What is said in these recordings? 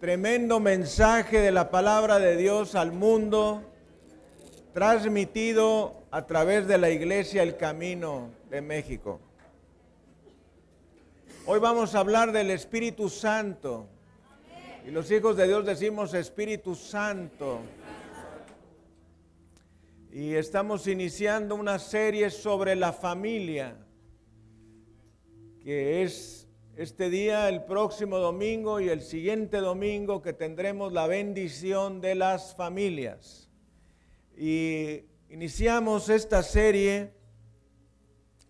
Tremendo mensaje de la palabra de Dios al mundo, transmitido a través de la iglesia El Camino de México. Hoy vamos a hablar del Espíritu Santo. Y los hijos de Dios decimos Espíritu Santo. Y estamos iniciando una serie sobre la familia, que es este día, el próximo domingo y el siguiente domingo que tendremos la bendición de las familias. Y iniciamos esta serie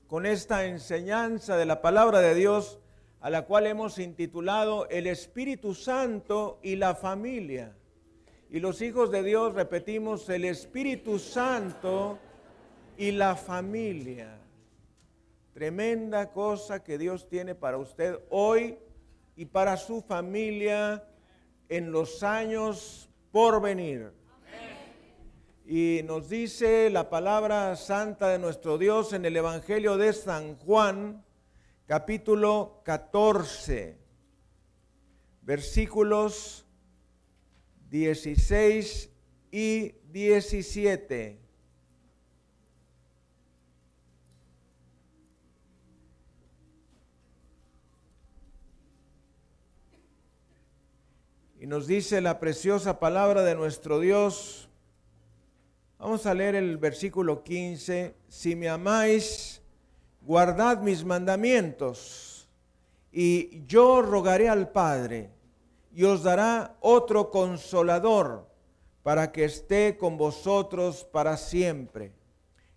con esta enseñanza de la palabra de Dios a la cual hemos intitulado El Espíritu Santo y la familia. Y los hijos de Dios repetimos el Espíritu Santo y la familia. Tremenda cosa que Dios tiene para usted hoy y para su familia en los años por venir. Y nos dice la palabra santa de nuestro Dios en el Evangelio de San Juan, capítulo 14, versículos 16 y 17. Y nos dice la preciosa palabra de nuestro Dios. Vamos a leer el versículo 15. Si me amáis, guardad mis mandamientos, y yo rogaré al Padre, y os dará otro consolador, para que esté con vosotros para siempre,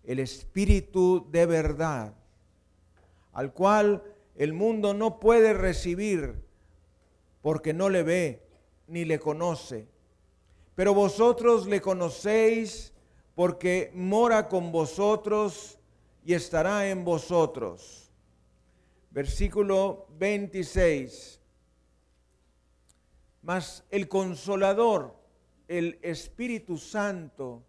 el Espíritu de verdad, al cual el mundo no puede recibir, porque no le ve ni le conoce. Pero vosotros le conocéis porque mora con vosotros y estará en vosotros. Versículo 26. Mas el consolador, el Espíritu Santo,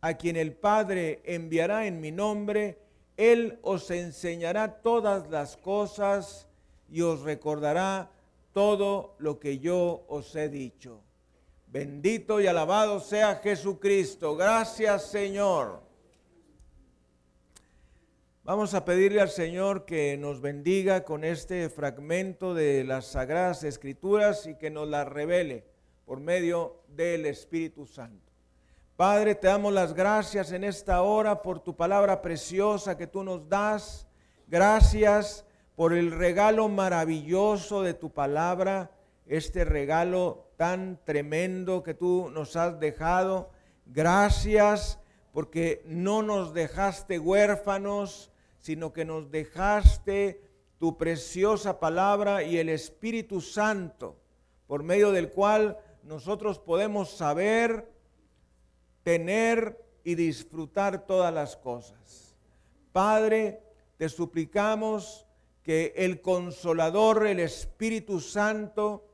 a quien el Padre enviará en mi nombre, Él os enseñará todas las cosas y os recordará todo lo que yo os he dicho. Bendito y alabado sea Jesucristo. Gracias Señor. Vamos a pedirle al Señor que nos bendiga con este fragmento de las Sagradas Escrituras y que nos las revele por medio del Espíritu Santo. Padre, te damos las gracias en esta hora por tu palabra preciosa que tú nos das. Gracias por el regalo maravilloso de tu palabra, este regalo tan tremendo que tú nos has dejado. Gracias porque no nos dejaste huérfanos, sino que nos dejaste tu preciosa palabra y el Espíritu Santo, por medio del cual nosotros podemos saber, tener y disfrutar todas las cosas. Padre, te suplicamos que el consolador, el Espíritu Santo,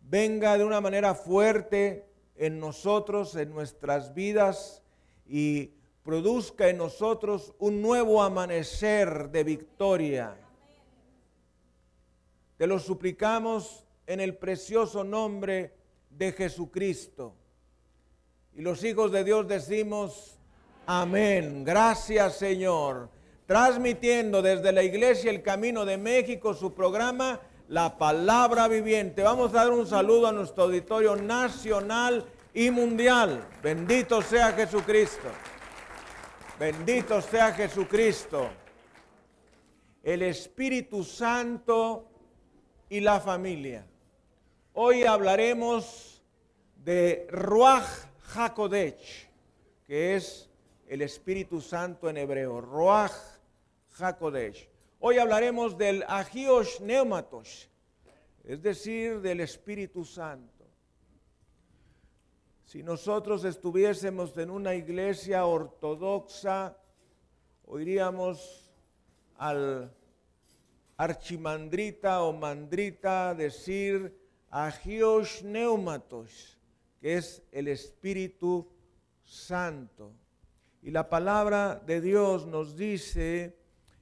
venga de una manera fuerte en nosotros, en nuestras vidas y produzca en nosotros un nuevo amanecer de victoria. Te lo suplicamos en el precioso nombre de Jesucristo. Y los hijos de Dios decimos, amén. Gracias Señor transmitiendo desde la iglesia El Camino de México su programa La Palabra Viviente. Vamos a dar un saludo a nuestro auditorio nacional y mundial. Bendito sea Jesucristo. Bendito sea Jesucristo. El Espíritu Santo y la familia. Hoy hablaremos de Ruach HaKodesh, que es el Espíritu Santo en hebreo. Ruach Hoy hablaremos del Agios Neumatos, es decir, del Espíritu Santo. Si nosotros estuviésemos en una iglesia ortodoxa, oiríamos al archimandrita o mandrita decir Agios Neumatos, que es el Espíritu Santo. Y la palabra de Dios nos dice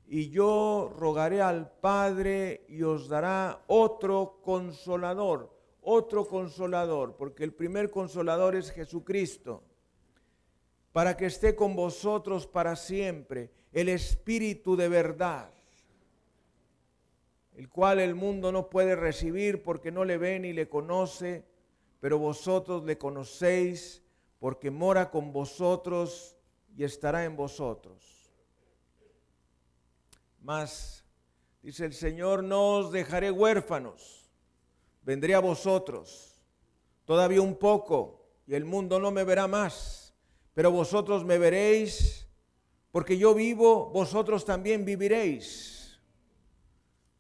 y yo rogaré al Padre y os dará otro consolador, otro consolador, porque el primer consolador es Jesucristo, para que esté con vosotros para siempre, el Espíritu de verdad, el cual el mundo no puede recibir porque no le ve ni le conoce, pero vosotros le conocéis porque mora con vosotros y estará en vosotros. Mas, dice el Señor, no os dejaré huérfanos, vendré a vosotros, todavía un poco, y el mundo no me verá más, pero vosotros me veréis, porque yo vivo, vosotros también viviréis.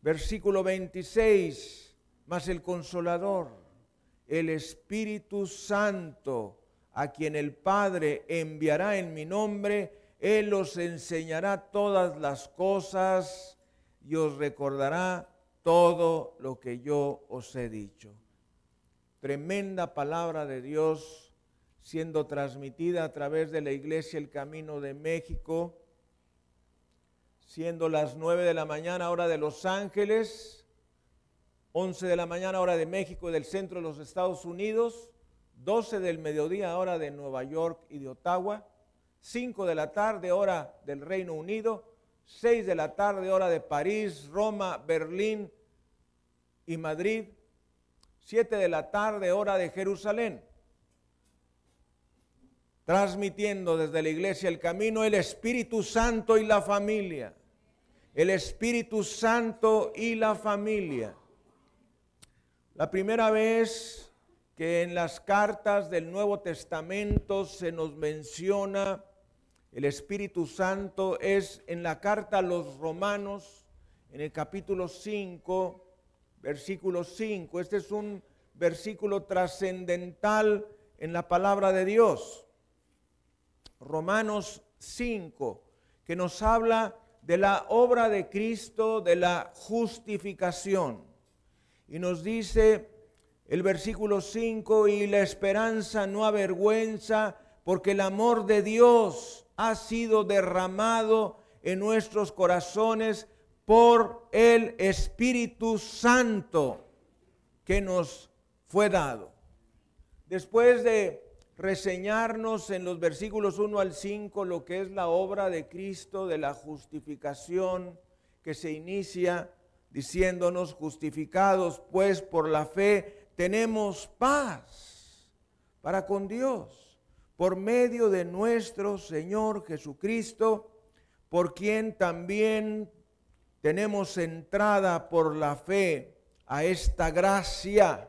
Versículo 26, más el consolador, el Espíritu Santo, a quien el Padre enviará en mi nombre, Él os enseñará todas las cosas y os recordará todo lo que yo os he dicho. Tremenda palabra de Dios siendo transmitida a través de la Iglesia El Camino de México, siendo las nueve de la mañana hora de Los Ángeles, 11 de la mañana hora de México y del centro de los Estados Unidos, 12 del mediodía hora de Nueva York y de Ottawa, 5 de la tarde hora del Reino Unido, 6 de la tarde hora de París, Roma, Berlín y Madrid, 7 de la tarde hora de Jerusalén. Transmitiendo desde la iglesia el camino el Espíritu Santo y la familia. El Espíritu Santo y la familia. La primera vez que en las cartas del Nuevo Testamento se nos menciona el Espíritu Santo es en la carta a los romanos, en el capítulo 5, versículo 5. Este es un versículo trascendental en la palabra de Dios. Romanos 5, que nos habla de la obra de Cristo, de la justificación. Y nos dice el versículo 5, y la esperanza no avergüenza, porque el amor de Dios ha sido derramado en nuestros corazones por el Espíritu Santo que nos fue dado. Después de reseñarnos en los versículos 1 al 5 lo que es la obra de Cristo de la justificación que se inicia diciéndonos justificados pues por la fe tenemos paz para con Dios por medio de nuestro Señor Jesucristo, por quien también tenemos entrada por la fe a esta gracia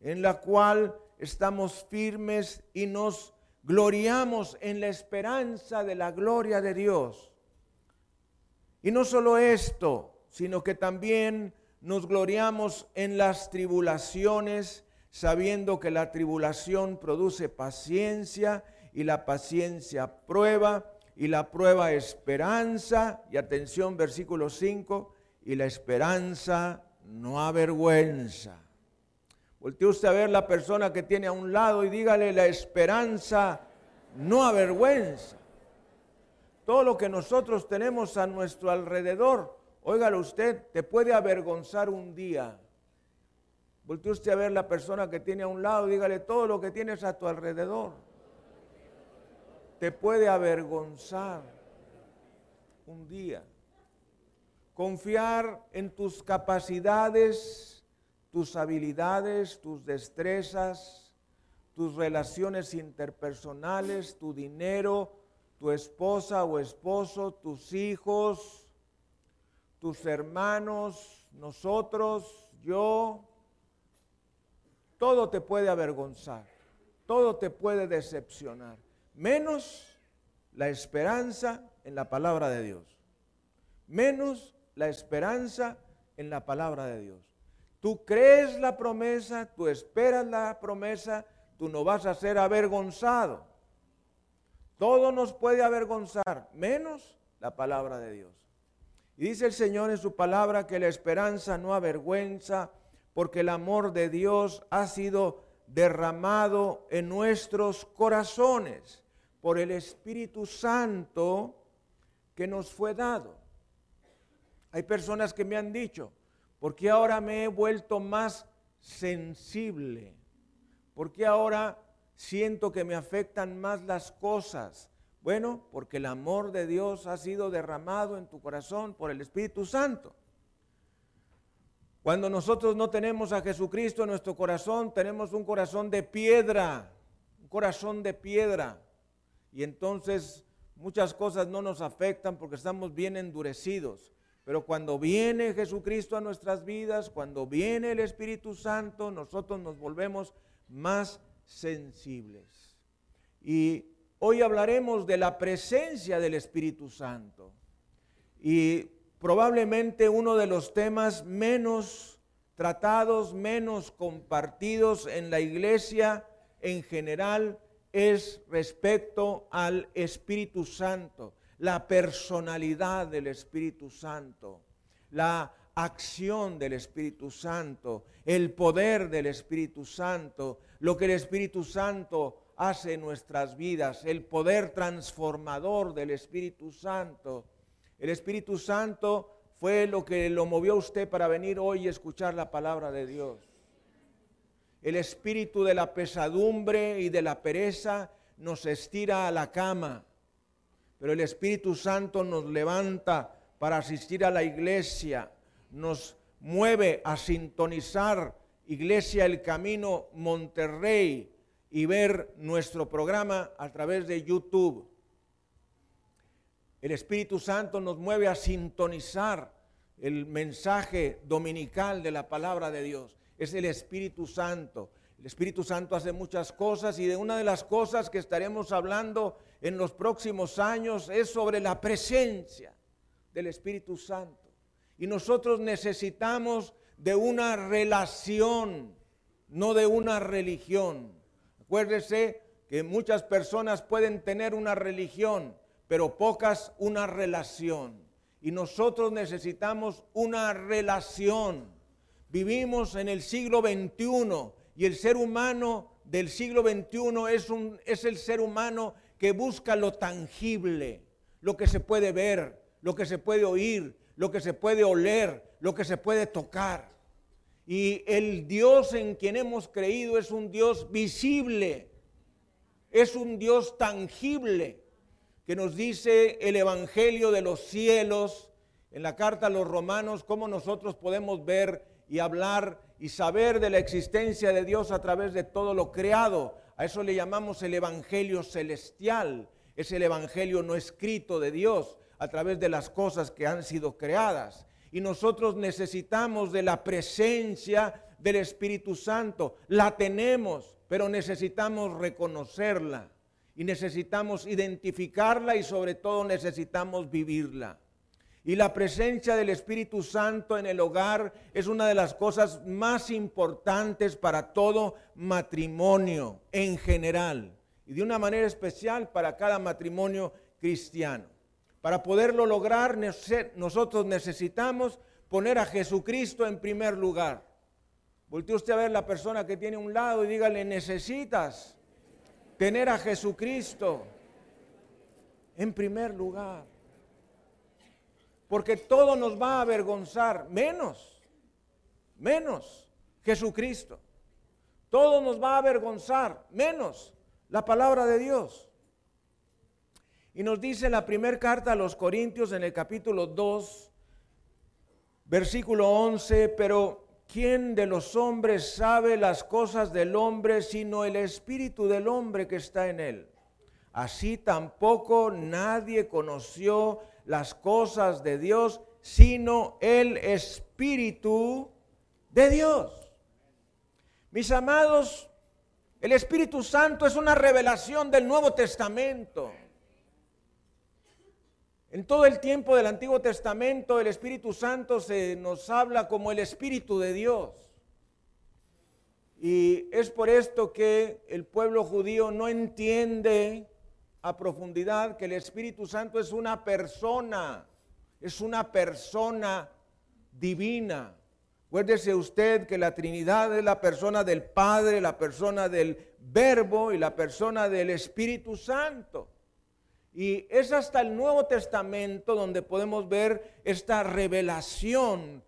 en la cual estamos firmes y nos gloriamos en la esperanza de la gloria de Dios. Y no solo esto, sino que también nos gloriamos en las tribulaciones, sabiendo que la tribulación produce paciencia y la paciencia prueba y la prueba esperanza. Y atención, versículo 5, y la esperanza no avergüenza. Voltee usted a ver la persona que tiene a un lado y dígale, la esperanza no avergüenza. Todo lo que nosotros tenemos a nuestro alrededor Óigalo usted, te puede avergonzar un día. Voltee usted a ver la persona que tiene a un lado, dígale todo lo que tienes a tu alrededor. Te puede avergonzar un día. Confiar en tus capacidades, tus habilidades, tus destrezas, tus relaciones interpersonales, tu dinero, tu esposa o esposo, tus hijos, tus hermanos, nosotros, yo, todo te puede avergonzar, todo te puede decepcionar, menos la esperanza en la palabra de Dios, menos la esperanza en la palabra de Dios. Tú crees la promesa, tú esperas la promesa, tú no vas a ser avergonzado. Todo nos puede avergonzar, menos la palabra de Dios. Y dice el Señor en su palabra que la esperanza no avergüenza, porque el amor de Dios ha sido derramado en nuestros corazones por el Espíritu Santo que nos fue dado. Hay personas que me han dicho, ¿por qué ahora me he vuelto más sensible. ¿Por qué ahora siento que me afectan más las cosas? Bueno, porque el amor de Dios ha sido derramado en tu corazón por el Espíritu Santo. Cuando nosotros no tenemos a Jesucristo en nuestro corazón, tenemos un corazón de piedra, un corazón de piedra. Y entonces muchas cosas no nos afectan porque estamos bien endurecidos. Pero cuando viene Jesucristo a nuestras vidas, cuando viene el Espíritu Santo, nosotros nos volvemos más sensibles. Y hoy hablaremos de la presencia del Espíritu Santo. Y probablemente uno de los temas menos tratados, menos compartidos en la iglesia en general es respecto al Espíritu Santo, la personalidad del Espíritu Santo, la acción del Espíritu Santo, el poder del Espíritu Santo, lo que el Espíritu Santo hace en nuestras vidas, el poder transformador del Espíritu Santo. El Espíritu Santo fue lo que lo movió a usted para venir hoy y escuchar la palabra de Dios. El espíritu de la pesadumbre y de la pereza nos estira a la cama, pero el Espíritu Santo nos levanta para asistir a la iglesia, nos mueve a sintonizar Iglesia El Camino Monterrey y ver nuestro programa a través de YouTube. El Espíritu Santo nos mueve a sintonizar el mensaje dominical de la palabra de Dios. Es el Espíritu Santo. El Espíritu Santo hace muchas cosas y de una de las cosas que estaremos hablando en los próximos años es sobre la presencia del Espíritu Santo. Y nosotros necesitamos de una relación, no de una religión. Acuérdese que muchas personas pueden tener una religión, pero pocas una relación. Y nosotros necesitamos una relación. Vivimos en el siglo XXI y el ser humano del siglo XXI es, un, es el ser humano que busca lo tangible, lo que se puede ver, lo que se puede oír, lo que se puede oler, lo que se puede tocar. Y el Dios en quien hemos creído es un Dios visible, es un Dios tangible que nos dice el Evangelio de los cielos en la carta a los romanos, cómo nosotros podemos ver y hablar y saber de la existencia de Dios a través de todo lo creado. A eso le llamamos el Evangelio celestial. Es el Evangelio no escrito de Dios a través de las cosas que han sido creadas. Y nosotros necesitamos de la presencia del Espíritu Santo. La tenemos, pero necesitamos reconocerla y necesitamos identificarla y sobre todo necesitamos vivirla. Y la presencia del Espíritu Santo en el hogar es una de las cosas más importantes para todo matrimonio en general y de una manera especial para cada matrimonio cristiano. Para poderlo lograr nosotros necesitamos poner a Jesucristo en primer lugar. Voltee usted a ver la persona que tiene un lado y dígale, necesitas tener a Jesucristo en primer lugar. Porque todo nos va a avergonzar, menos, menos Jesucristo. Todo nos va a avergonzar, menos la palabra de Dios. Y nos dice la primera carta a los Corintios en el capítulo 2, versículo 11, pero ¿quién de los hombres sabe las cosas del hombre sino el espíritu del hombre que está en él? Así tampoco nadie conoció las cosas de Dios sino el espíritu de Dios. Mis amados, el Espíritu Santo es una revelación del Nuevo Testamento. En todo el tiempo del Antiguo Testamento el Espíritu Santo se nos habla como el Espíritu de Dios. Y es por esto que el pueblo judío no entiende a profundidad que el Espíritu Santo es una persona, es una persona divina. Acuérdese usted que la Trinidad es la persona del Padre, la persona del Verbo y la persona del Espíritu Santo. Y es hasta el Nuevo Testamento donde podemos ver esta revelación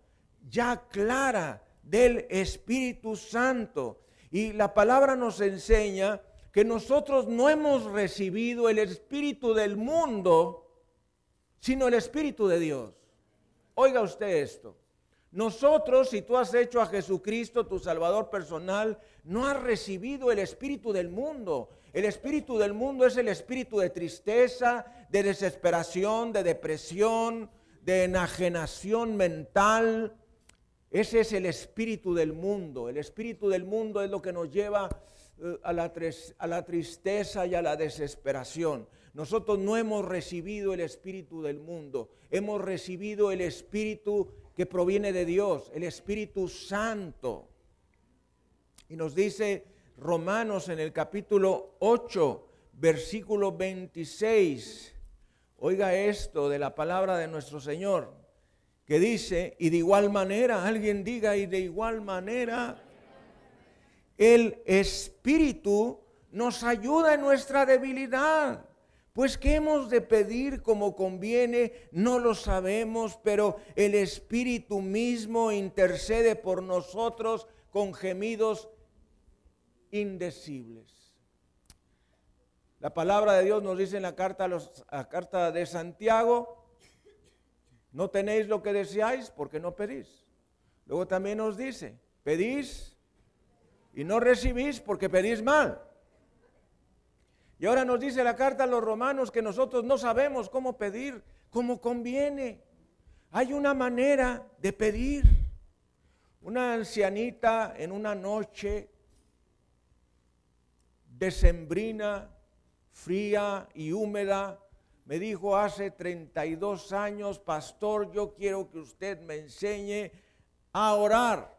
ya clara del Espíritu Santo. Y la palabra nos enseña que nosotros no hemos recibido el Espíritu del mundo, sino el Espíritu de Dios. Oiga usted esto. Nosotros, si tú has hecho a Jesucristo tu Salvador personal, no has recibido el espíritu del mundo. El espíritu del mundo es el espíritu de tristeza, de desesperación, de depresión, de enajenación mental. Ese es el espíritu del mundo. El espíritu del mundo es lo que nos lleva eh, a la, a la tristeza y a la desesperación. Nosotros no hemos recibido el espíritu del mundo, hemos recibido el espíritu que proviene de Dios, el Espíritu Santo. Y nos dice Romanos en el capítulo 8, versículo 26. Oiga esto de la palabra de nuestro Señor, que dice, y de igual manera, alguien diga, y de igual manera, el Espíritu nos ayuda en nuestra debilidad. Pues qué hemos de pedir como conviene, no lo sabemos, pero el Espíritu mismo intercede por nosotros con gemidos indecibles. La palabra de Dios nos dice en la carta, la carta de Santiago, no tenéis lo que deseáis porque no pedís. Luego también nos dice, pedís y no recibís porque pedís mal. Y ahora nos dice la carta a los romanos que nosotros no sabemos cómo pedir, cómo conviene. Hay una manera de pedir. Una ancianita en una noche decembrina, fría y húmeda, me dijo hace 32 años, pastor, yo quiero que usted me enseñe a orar.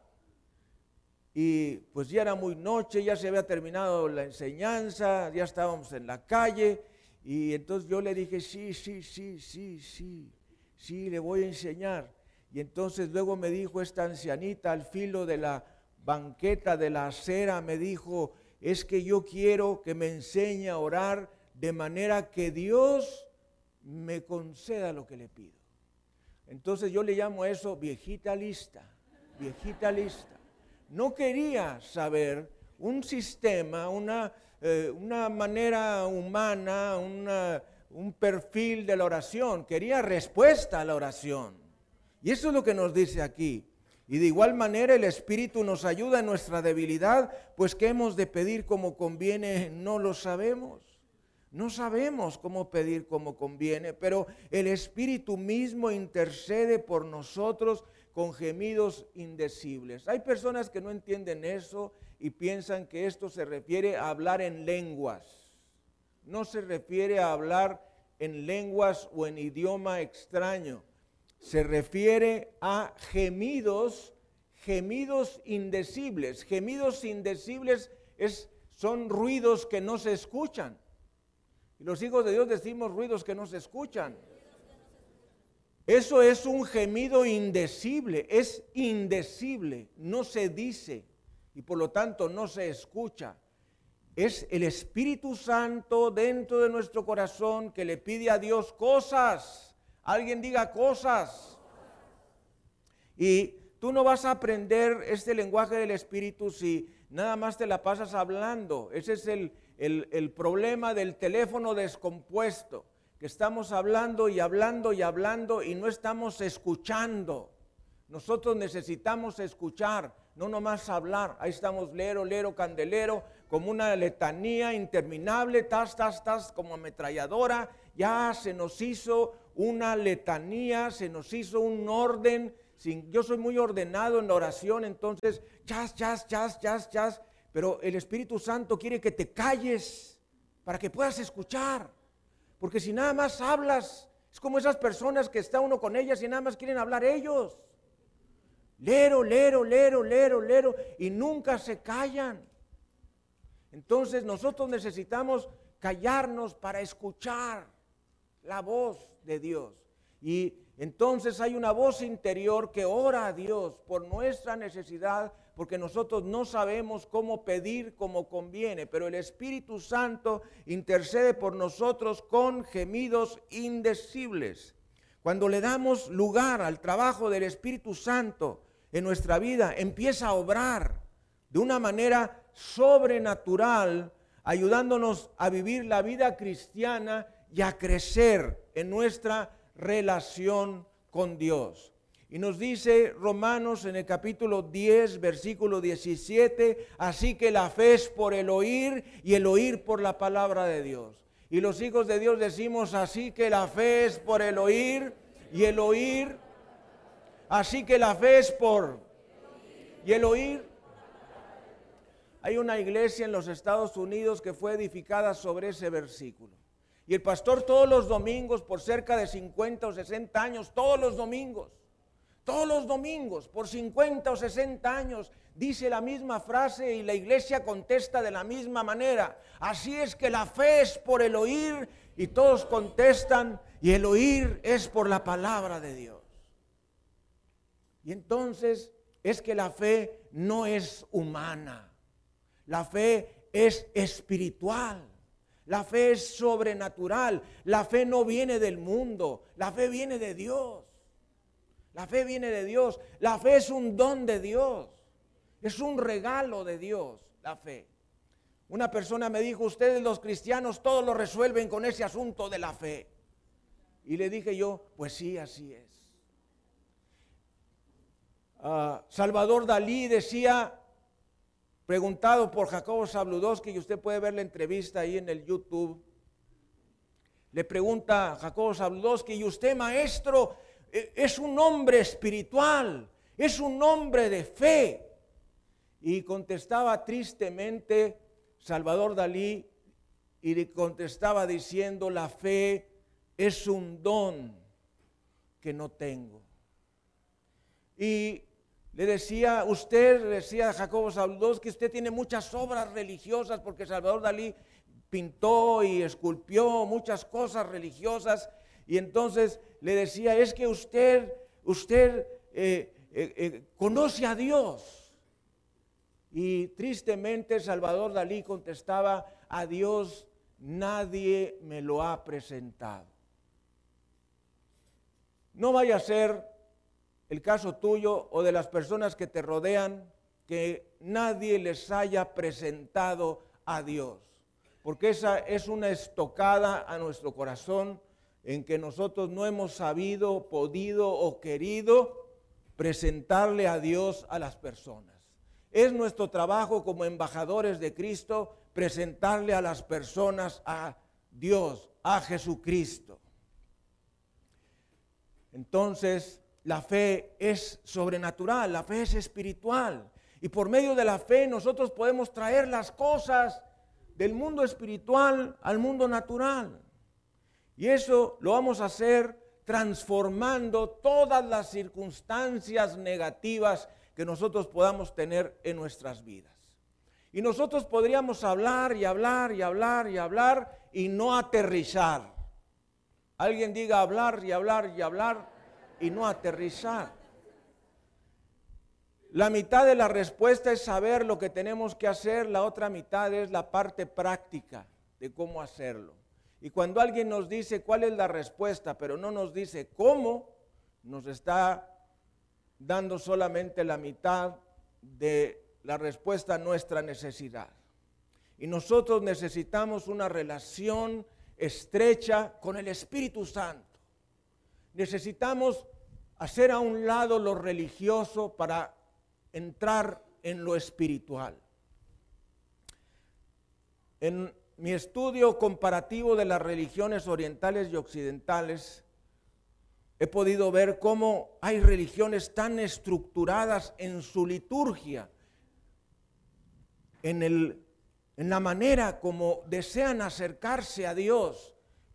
Y pues ya era muy noche, ya se había terminado la enseñanza, ya estábamos en la calle. Y entonces yo le dije, sí, sí, sí, sí, sí, sí, le voy a enseñar. Y entonces luego me dijo esta ancianita al filo de la banqueta de la acera, me dijo, es que yo quiero que me enseñe a orar de manera que Dios me conceda lo que le pido. Entonces yo le llamo a eso viejita lista, viejita lista no quería saber un sistema, una, eh, una manera humana, un perfil de la oración, quería respuesta a la oración. Y eso es lo que nos dice aquí. Y de igual manera el Espíritu nos ayuda en nuestra debilidad, pues que hemos de pedir como conviene, no lo sabemos. No sabemos cómo pedir como conviene, pero el Espíritu mismo intercede por nosotros con gemidos indecibles. Hay personas que no entienden eso y piensan que esto se refiere a hablar en lenguas. No se refiere a hablar en lenguas o en idioma extraño. Se refiere a gemidos, gemidos indecibles. Gemidos indecibles es, son ruidos que no se escuchan. Y los hijos de Dios decimos ruidos que no se escuchan. Eso es un gemido indecible, es indecible, no se dice y por lo tanto no se escucha. Es el Espíritu Santo dentro de nuestro corazón que le pide a Dios cosas. Alguien diga cosas. Y tú no vas a aprender este lenguaje del Espíritu si nada más te la pasas hablando. Ese es el, el problema del teléfono descompuesto que estamos hablando y hablando y hablando y no estamos escuchando. Nosotros necesitamos escuchar, no nomás hablar. Ahí estamos lero, lero, candelero, como una letanía interminable, tas, tas, tas, como ametralladora. Ya se nos hizo una letanía, se nos hizo un orden. Yo soy muy ordenado en la oración, entonces, chas, chas, chas, chas, chas. Pero el Espíritu Santo quiere que te calles para que puedas escuchar. Porque si nada más hablas, es como esas personas que está uno con ellas y nada más quieren hablar ellos. Lero, lero, lero, lero, lero, y nunca se callan. Entonces nosotros necesitamos callarnos para escuchar la voz de Dios. Y entonces hay una voz interior que ora a Dios por nuestra necesidad porque nosotros no sabemos cómo pedir como conviene, pero el Espíritu Santo intercede por nosotros con gemidos indecibles. Cuando le damos lugar al trabajo del Espíritu Santo, en nuestra vida, empieza a obrar de una manera sobrenatural, ayudándonos a vivir la vida cristiana y a crecer en nuestra relación con Dios. Y nos dice Romanos en el capítulo 10, versículo 17, así que la fe es por el oír y el oír por la palabra de Dios. Y los hijos de Dios decimos así que la fe es por el oír y el oír. Así que la fe es por y el oír. Hay una iglesia en los Estados Unidos que fue edificada sobre ese versículo. Y el pastor todos los domingos, por cerca de 50 o 60 años, todos los domingos, todos los domingos, por 50 o 60 años, dice la misma frase y la iglesia contesta de la misma manera. Así es que la fe es por el oír y todos contestan y el oír es por la palabra de Dios. Y entonces es que la fe no es humana, la fe es espiritual. La fe es sobrenatural. La fe no viene del mundo. La fe viene de Dios. La fe viene de Dios. La fe es un don de Dios. Es un regalo de Dios, la fe. Una persona me dijo, ustedes los cristianos todos lo resuelven con ese asunto de la fe. Y le dije yo, pues sí, así es. Ah, Salvador Dalí decía, preguntado por Jacobo Sabludowski, y usted puede ver la entrevista ahí en el YouTube, le pregunta Jacobo Sabludowski, ¿y usted maestro e, es un hombre espiritual, es un hombre de fe? Y contestaba tristemente Salvador Dalí y le contestaba diciendo, la fe es un don que no tengo. Y le decía, usted, decía Jacobo Saludos, que usted tiene muchas obras religiosas porque Salvador Dalí pintó y esculpió muchas cosas religiosas. Y entonces le decía, es que usted, usted eh, eh, eh, conoce a Dios. Y tristemente Salvador Dalí contestaba, a Dios nadie me lo ha presentado. No vaya a ser el caso tuyo o de las personas que te rodean, que nadie les haya presentado a Dios. Porque esa es una estocada a nuestro corazón en que nosotros no hemos sabido, podido o querido presentarle a Dios a las personas. Es nuestro trabajo como embajadores de Cristo presentarle a las personas a Dios, a Jesucristo. Entonces, la fe es sobrenatural, la fe es espiritual. Y por medio de la fe nosotros podemos traer las cosas del mundo espiritual al mundo natural. Y eso lo vamos a hacer transformando todas las circunstancias negativas que nosotros podamos tener en nuestras vidas. Y nosotros podríamos hablar y hablar y hablar y hablar y no aterrizar. Alguien diga hablar y hablar y hablar y no aterrizar. La mitad de la respuesta es saber lo que tenemos que hacer, la otra mitad es la parte práctica de cómo hacerlo. Y cuando alguien nos dice cuál es la respuesta, pero no nos dice cómo, nos está dando solamente la mitad de la respuesta a nuestra necesidad. Y nosotros necesitamos una relación estrecha con el Espíritu Santo necesitamos hacer a un lado lo religioso para entrar en lo espiritual. En mi estudio comparativo de las religiones orientales y occidentales, he podido ver cómo hay religiones tan estructuradas en su liturgia, en, en la manera como desean acercarse a Dios,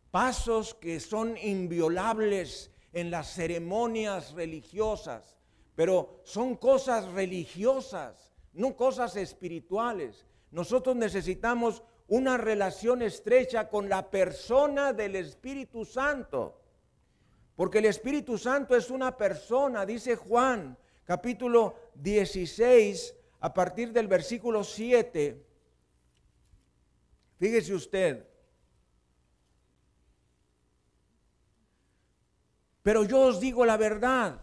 pasos que son inviolables en las ceremonias religiosas, pero son cosas religiosas, no cosas espirituales. Nosotros necesitamos una relación estrecha con la persona del Espíritu Santo, porque el Espíritu Santo es una persona, dice Juan capítulo 16, a partir del versículo 7. Fíjese usted, Pero yo os digo la verdad.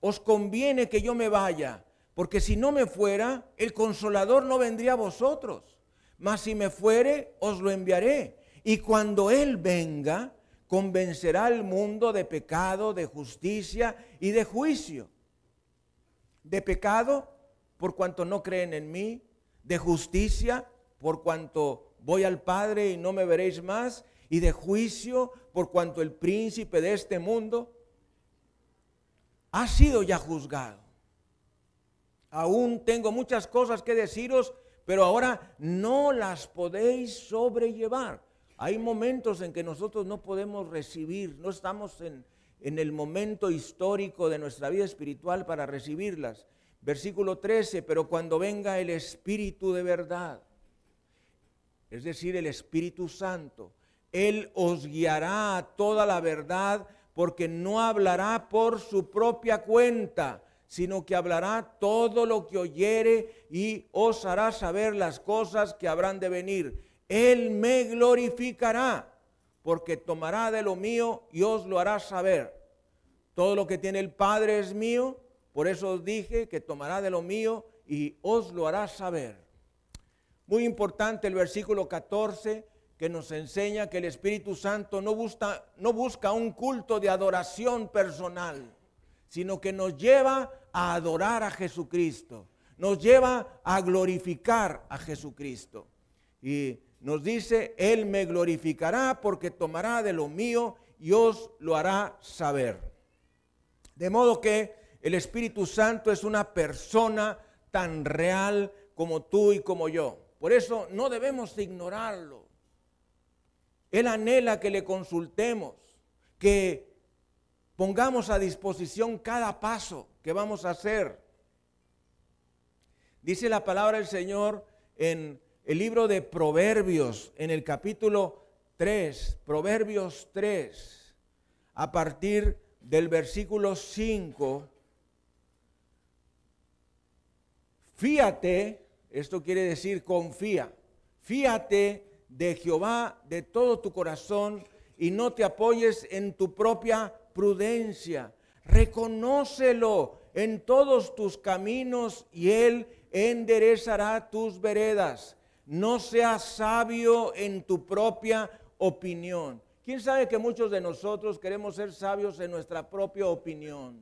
os conviene que yo me vaya, porque si no me fuera, el consolador no vendría a vosotros. Mas si me fuere, os lo enviaré. Y cuando Él venga, convencerá al mundo de pecado, de justicia y de juicio. De pecado, por cuanto no creen en mí. De justicia, por cuanto voy al Padre y no me veréis más. Y de juicio, por cuanto el príncipe de este mundo ha sido ya juzgado. Aún tengo muchas cosas que deciros, pero ahora no las podéis sobrellevar. Hay momentos en que nosotros no podemos recibir, no estamos en, en el momento histórico de nuestra vida espiritual para recibirlas. Versículo 13, pero cuando venga el Espíritu de verdad, es decir, el Espíritu Santo, Él os guiará a toda la verdad porque no hablará por su propia cuenta, sino que hablará todo lo que oyere y os hará saber las cosas que habrán de venir él me glorificará, porque tomará de lo mío y os lo hará saber. Todo lo que tiene el Padre es mío, por eso os dije que tomará de lo mío y os lo hará saber. Muy importante el versículo 14 que nos enseña que el Espíritu Santo no busca, no busca un culto de adoración personal, sino que nos lleva a adorar a Jesucristo, nos lleva a glorificar a Jesucristo. Y nos dice, Él me glorificará porque tomará de lo mío y os lo hará saber. De modo que el Espíritu Santo es una persona tan real como tú y como yo. Por eso no debemos ignorarlo. Él anhela que le consultemos, que pongamos a disposición cada paso que vamos a hacer. Dice la palabra del Señor en el libro de Proverbios en el capítulo 3, Proverbios 3, a partir del versículo 5. Fíate, esto quiere decir confía, fíate de Jehová de todo tu corazón y no te apoyes en tu propia prudencia. Reconócelo en todos tus caminos y Él enderezará tus veredas no seas sabio en tu propia opinión. ¿Quién sabe que muchos de nosotros queremos ser sabios en nuestra propia opinión?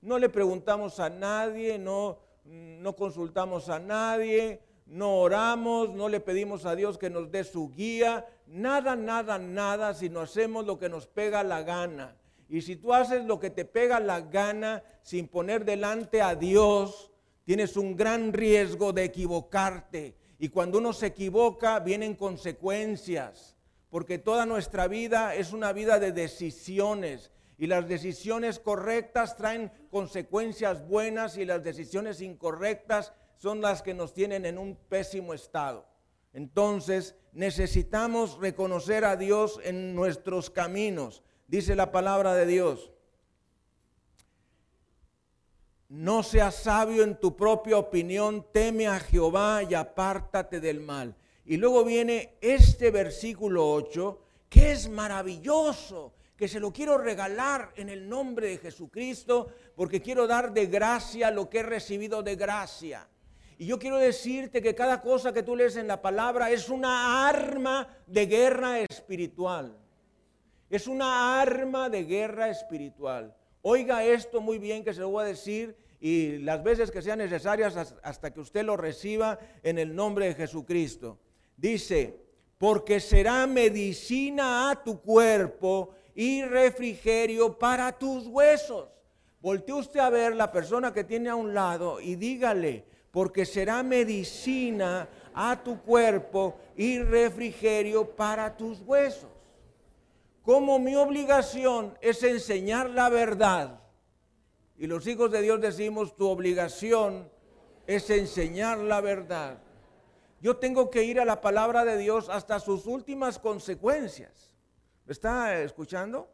No le preguntamos a nadie, no, no consultamos a nadie, no oramos, no le pedimos a Dios que nos dé su guía, nada, nada, nada, sino hacemos lo que nos pega la gana. Y si tú haces lo que te pega la gana sin poner delante a Dios, tienes un gran riesgo de equivocarte y cuando uno se equivoca, vienen consecuencias, porque toda nuestra vida es una vida de decisiones. Y las decisiones correctas traen consecuencias buenas y las decisiones incorrectas son las que nos tienen en un pésimo estado. Entonces necesitamos reconocer a Dios en nuestros caminos, dice la palabra de Dios. No seas sabio en tu propia opinión, teme a Jehová y apártate del mal. Y luego viene este versículo 8, que es maravilloso, que se lo quiero regalar en el nombre de Jesucristo, porque quiero dar de gracia lo que he recibido de gracia. Y yo quiero decirte que cada cosa que tú lees en la palabra es una arma de guerra espiritual. Es una arma de guerra espiritual. Oiga esto muy bien que se lo voy a decir y las veces que sean necesarias hasta que usted lo reciba en el nombre de Jesucristo. Dice, porque será medicina a tu cuerpo y refrigerio para tus huesos. Voltee usted a ver la persona que tiene a un lado y dígale, porque será medicina a tu cuerpo y refrigerio para tus huesos como mi obligación es enseñar la verdad. Y los hijos de Dios decimos, tu obligación es enseñar la verdad. Yo tengo que ir a la palabra de Dios hasta sus últimas consecuencias. ¿Me está escuchando?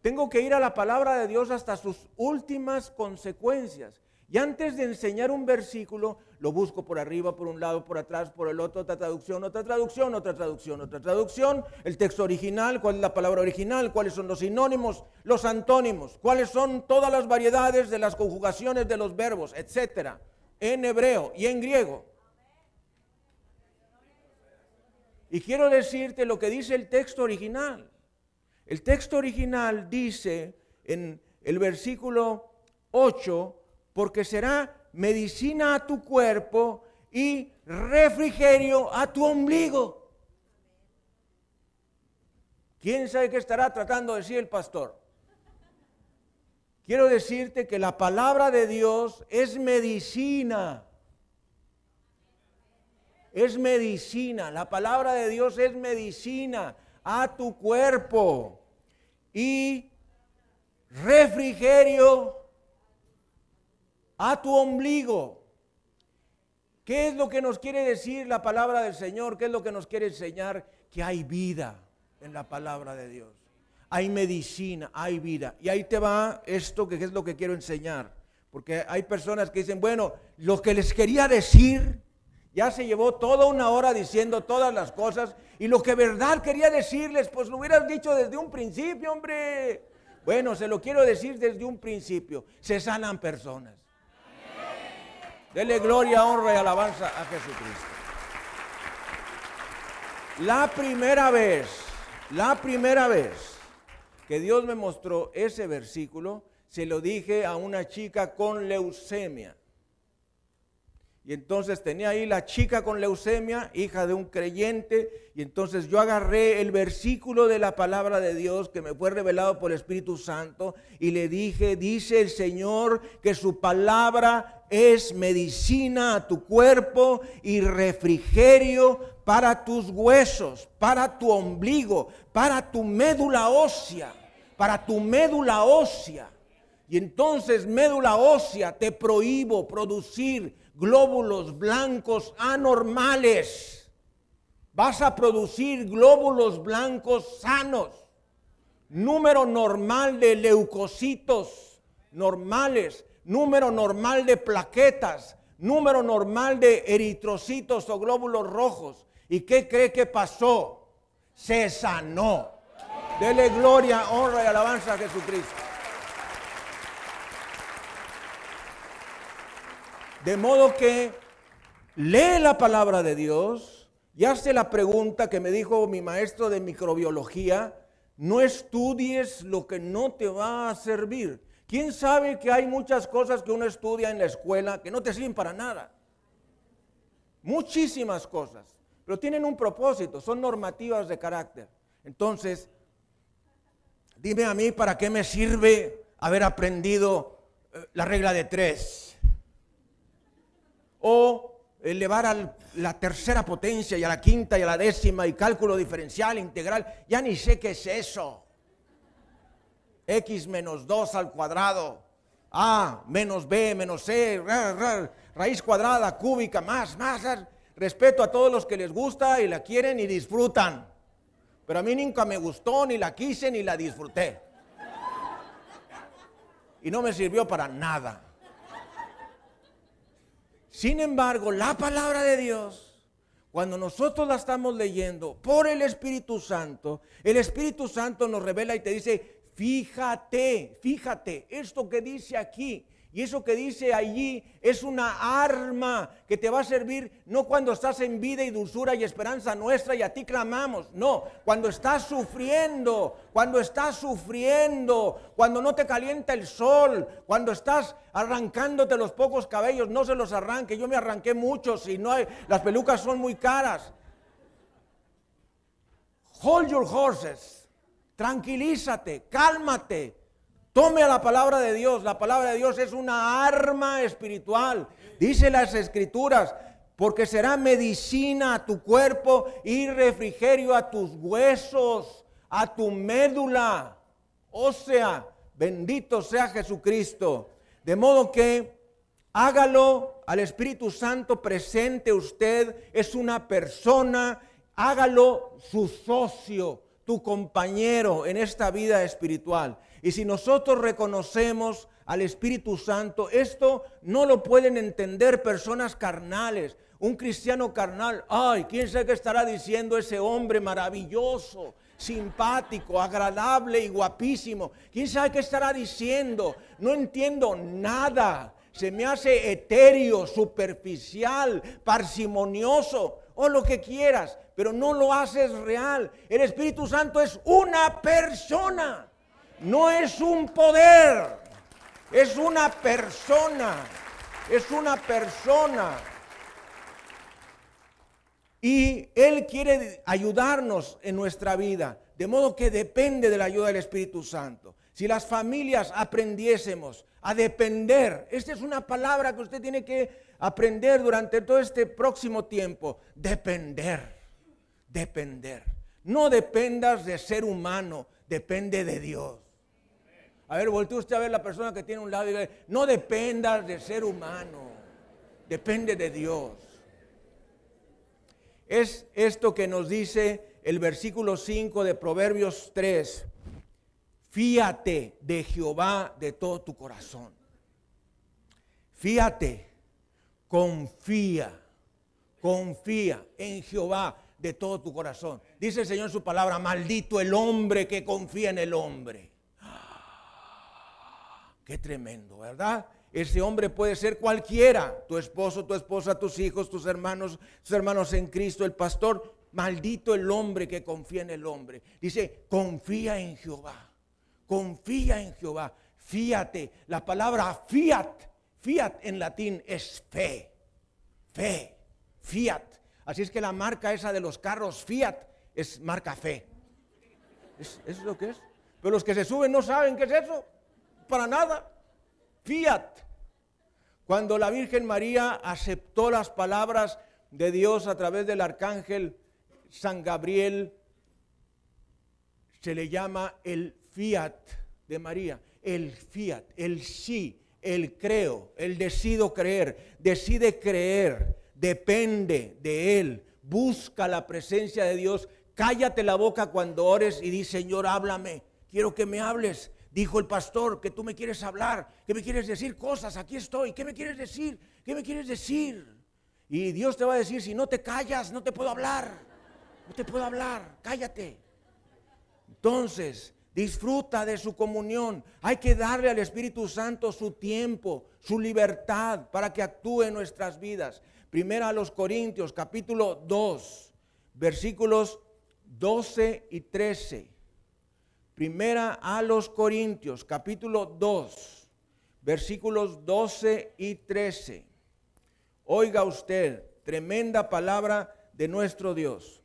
Tengo que ir a la palabra de Dios hasta sus últimas consecuencias. Y antes de enseñar un versículo, lo busco por arriba, por un lado, por atrás, por el otro, otra traducción, otra traducción, otra traducción, otra traducción, el texto original, cuál es la palabra original, cuáles son los sinónimos, los antónimos, cuáles son todas las variedades de las conjugaciones de los verbos, etcétera, en hebreo y en griego. Y quiero decirte lo que dice el texto original. El texto original dice en el versículo 8, porque será medicina a tu cuerpo y refrigerio a tu ombligo. ¿Quién sabe qué estará tratando de decir el pastor? Quiero decirte que la palabra de Dios es medicina. Es medicina. La palabra de Dios es medicina a tu cuerpo. Y refrigerio a tu ombligo. ¿Qué es lo que nos quiere decir la palabra del Señor? ¿Qué es lo que nos quiere enseñar? Que hay vida en la palabra de Dios. Hay medicina, hay vida. Y ahí te va esto que es lo que quiero enseñar. Porque hay personas que dicen, bueno, lo que les quería decir, ya se llevó toda una hora diciendo todas las cosas. Y lo que verdad quería decirles, pues lo hubieras dicho desde un principio, hombre. Bueno, se lo quiero decir desde un principio. Se sanan personas. Dele gloria, honra y alabanza a Jesucristo. La primera vez, la primera vez que Dios me mostró ese versículo, se lo dije a una chica con leucemia. Y entonces tenía ahí la chica con leucemia, hija de un creyente, y entonces yo agarré el versículo de la palabra de Dios que me fue revelado por el Espíritu Santo y le dije, dice el Señor que su palabra es medicina a tu cuerpo y refrigerio para tus huesos, para tu ombligo, para tu médula ósea, para tu médula ósea. Y entonces médula ósea te prohíbo producir glóbulos blancos anormales. Vas a producir glóbulos blancos sanos. Número normal de leucocitos normales. Número normal de plaquetas. Número normal de eritrocitos o glóbulos rojos. ¿Y qué cree que pasó? Se sanó. Dele gloria, honra y alabanza a Jesucristo. De modo que lee la palabra de Dios y hace la pregunta que me dijo mi maestro de microbiología, no estudies lo que no te va a servir. ¿Quién sabe que hay muchas cosas que uno estudia en la escuela que no te sirven para nada? Muchísimas cosas, pero tienen un propósito, son normativas de carácter. Entonces, dime a mí para qué me sirve haber aprendido eh, la regla de tres o elevar a la tercera potencia y a la quinta y a la décima y cálculo diferencial, integral. Ya ni sé qué es eso. X menos 2 al cuadrado. A menos B menos C. raíz cuadrada, cúbica, más, más. Respeto a todos los que les gusta y la quieren y disfrutan. Pero a mí nunca me gustó, ni la quise, ni la disfruté. Y no me sirvió para nada. Sin embargo, la palabra de Dios, cuando nosotros la estamos leyendo por el Espíritu Santo, el Espíritu Santo nos revela y te dice, fíjate, fíjate, esto que dice aquí y eso que dice allí es una arma que te va a servir no cuando estás en vida y dulzura y esperanza nuestra y a ti clamamos, no, cuando estás sufriendo, cuando estás sufriendo, cuando no te calienta el sol, cuando estás arrancándote los pocos cabellos, no se los arranque, yo me arranqué muchos y no hay, las pelucas son muy caras. Hold your horses, tranquilízate, cálmate, Tome a la palabra de Dios. La palabra de Dios es una arma espiritual. Dice las escrituras, porque será medicina a tu cuerpo y refrigerio a tus huesos, a tu médula. O sea, bendito sea Jesucristo. De modo que hágalo al Espíritu Santo presente usted, es una persona, hágalo su socio, tu compañero en esta vida espiritual. Y si nosotros reconocemos al Espíritu Santo, esto no lo pueden entender personas carnales. Un cristiano carnal, ay, quién sabe qué estará diciendo ese hombre maravilloso, simpático, agradable y guapísimo. ¿Quién sabe qué estará diciendo? No entiendo nada. Se me hace etéreo, superficial, parsimonioso o lo que quieras, pero no lo haces real. El Espíritu Santo es una persona, no es un poder, es una persona, es una persona. Y Él quiere ayudarnos en nuestra vida, de modo que depende de la ayuda del Espíritu Santo. Si las familias aprendiésemos a depender, esta es una palabra que usted tiene que aprender durante todo este próximo tiempo, depender, depender. No dependas de ser humano, depende de Dios. A ver, voltee usted a ver la persona que tiene un lado y dice, no dependas de ser humano, depende de Dios. Es esto que nos dice el versículo 5 de Proverbios 3. Fíate de Jehová de todo tu corazón. Fíate, confía, confía en Jehová de todo tu corazón. Dice el Señor en su palabra, maldito el hombre que confía en el hombre. Qué tremendo, ¿verdad? Ese hombre puede ser cualquiera, tu esposo, tu esposa, tus hijos, tus hermanos, tus hermanos en Cristo, el pastor. Maldito el hombre que confía en el hombre. Dice, confía en Jehová, confía en Jehová, fíate. La palabra fiat, fiat en latín es fe, fe, fiat. Así es que la marca esa de los carros Fiat es marca fe. ¿Es, ¿Eso es lo que es? Pero los que se suben no saben qué es eso, para nada. Fiat. Cuando la Virgen María aceptó las palabras de Dios a través del arcángel San Gabriel, se le llama el fiat de María, el fiat, el sí, el creo, el decido creer, decide creer, depende de Él, busca la presencia de Dios, cállate la boca cuando ores y di, Señor, háblame, quiero que me hables, Dijo el pastor que tú me quieres hablar, que me quieres decir cosas, aquí estoy, ¿qué me quieres decir? ¿Qué me quieres decir? Y Dios te va a decir, si no te callas, no te puedo hablar, no te puedo hablar, cállate. Entonces, disfruta de su comunión. Hay que darle al Espíritu Santo su tiempo, su libertad para que actúe en nuestras vidas. Primera a los Corintios, capítulo 2, versículos 12 y 13. Primera a los Corintios, capítulo 2, versículos 12 y 13. Oiga usted, tremenda palabra de nuestro Dios.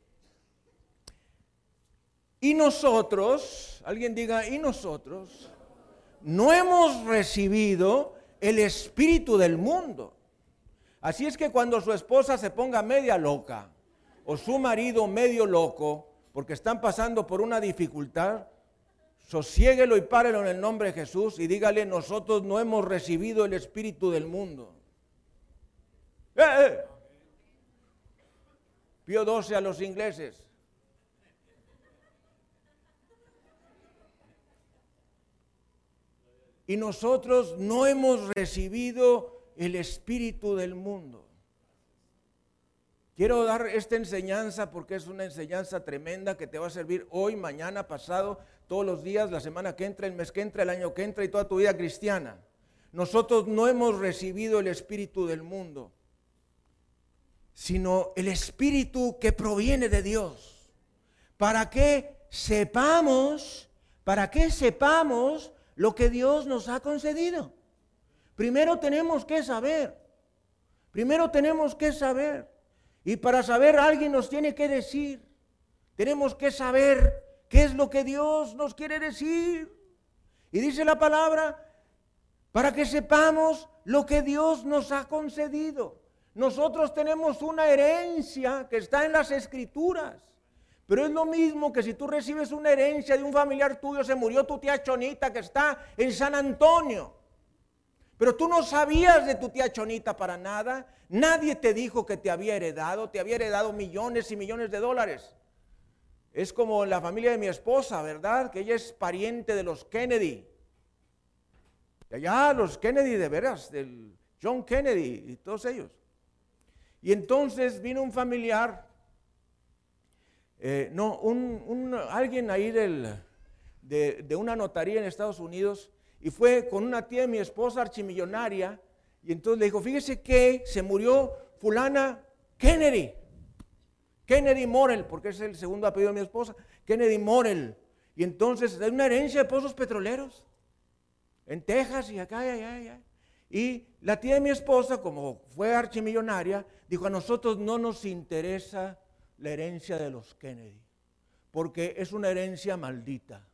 Y nosotros, alguien diga, y nosotros, no hemos recibido el espíritu del mundo. Así es que cuando su esposa se ponga media loca o su marido medio loco, porque están pasando por una dificultad, Sosiéguelo y párelo en el nombre de Jesús y dígale, nosotros no hemos recibido el espíritu del mundo. ¡Eh, eh! Pío 12 a los ingleses. Y nosotros no hemos recibido el espíritu del mundo. Quiero dar esta enseñanza porque es una enseñanza tremenda que te va a servir hoy, mañana, pasado, todos los días, la semana que entra, el mes que entra, el año que entra y toda tu vida cristiana. Nosotros no hemos recibido el espíritu del mundo, sino el espíritu que proviene de Dios. Para que sepamos, para que sepamos lo que Dios nos ha concedido. Primero tenemos que saber. Primero tenemos que saber. Y para saber alguien nos tiene que decir. Tenemos que saber ¿Qué es lo que Dios nos quiere decir? Y dice la palabra, para que sepamos lo que Dios nos ha concedido. Nosotros tenemos una herencia que está en las escrituras. Pero es lo mismo que si tú recibes una herencia de un familiar tuyo, se murió tu tía Chonita que está en San Antonio. Pero tú no sabías de tu tía Chonita para nada. Nadie te dijo que te había heredado, te había heredado millones y millones de dólares. Es como la familia de mi esposa, ¿verdad? Que ella es pariente de los Kennedy. De allá los Kennedy de veras, del John Kennedy y todos ellos. Y entonces vino un familiar, eh, no, un, alguien ahí del, de, de, una notaría en Estados Unidos y fue con una tía de mi esposa archimillonaria y entonces le dijo, fíjese que se murió fulana Kennedy. Kennedy Morel, porque es el segundo apellido de mi esposa, Kennedy Morel. Y entonces hay una herencia de pozos petroleros en Texas y acá y allá, allá. Y la tía de mi esposa, como fue archimillonaria, dijo, a nosotros no nos interesa la herencia de los Kennedy, porque es una herencia maldita.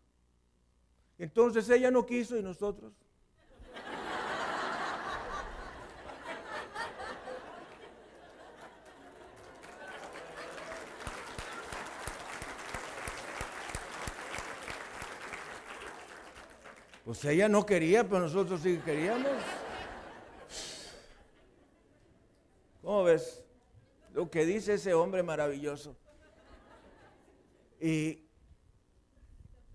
Entonces ella no quiso y nosotros. Pues ella no quería, pero nosotros sí queríamos. ¿Cómo ves? Lo que dice ese hombre maravilloso. Y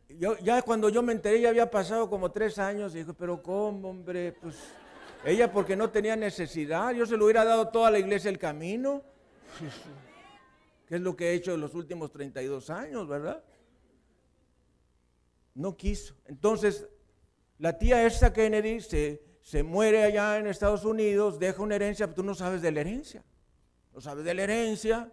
yo, ya cuando yo me enteré, ya había pasado como tres años, y dije, pero ¿cómo, hombre? Pues ella porque no tenía necesidad, yo se lo hubiera dado toda la iglesia el camino. ¿Qué es lo que he hecho en los últimos 32 años, verdad? No quiso. Entonces, la tía esta Kennedy se, se muere allá en Estados Unidos, deja una herencia, pero tú no sabes de la herencia. No sabes de la herencia,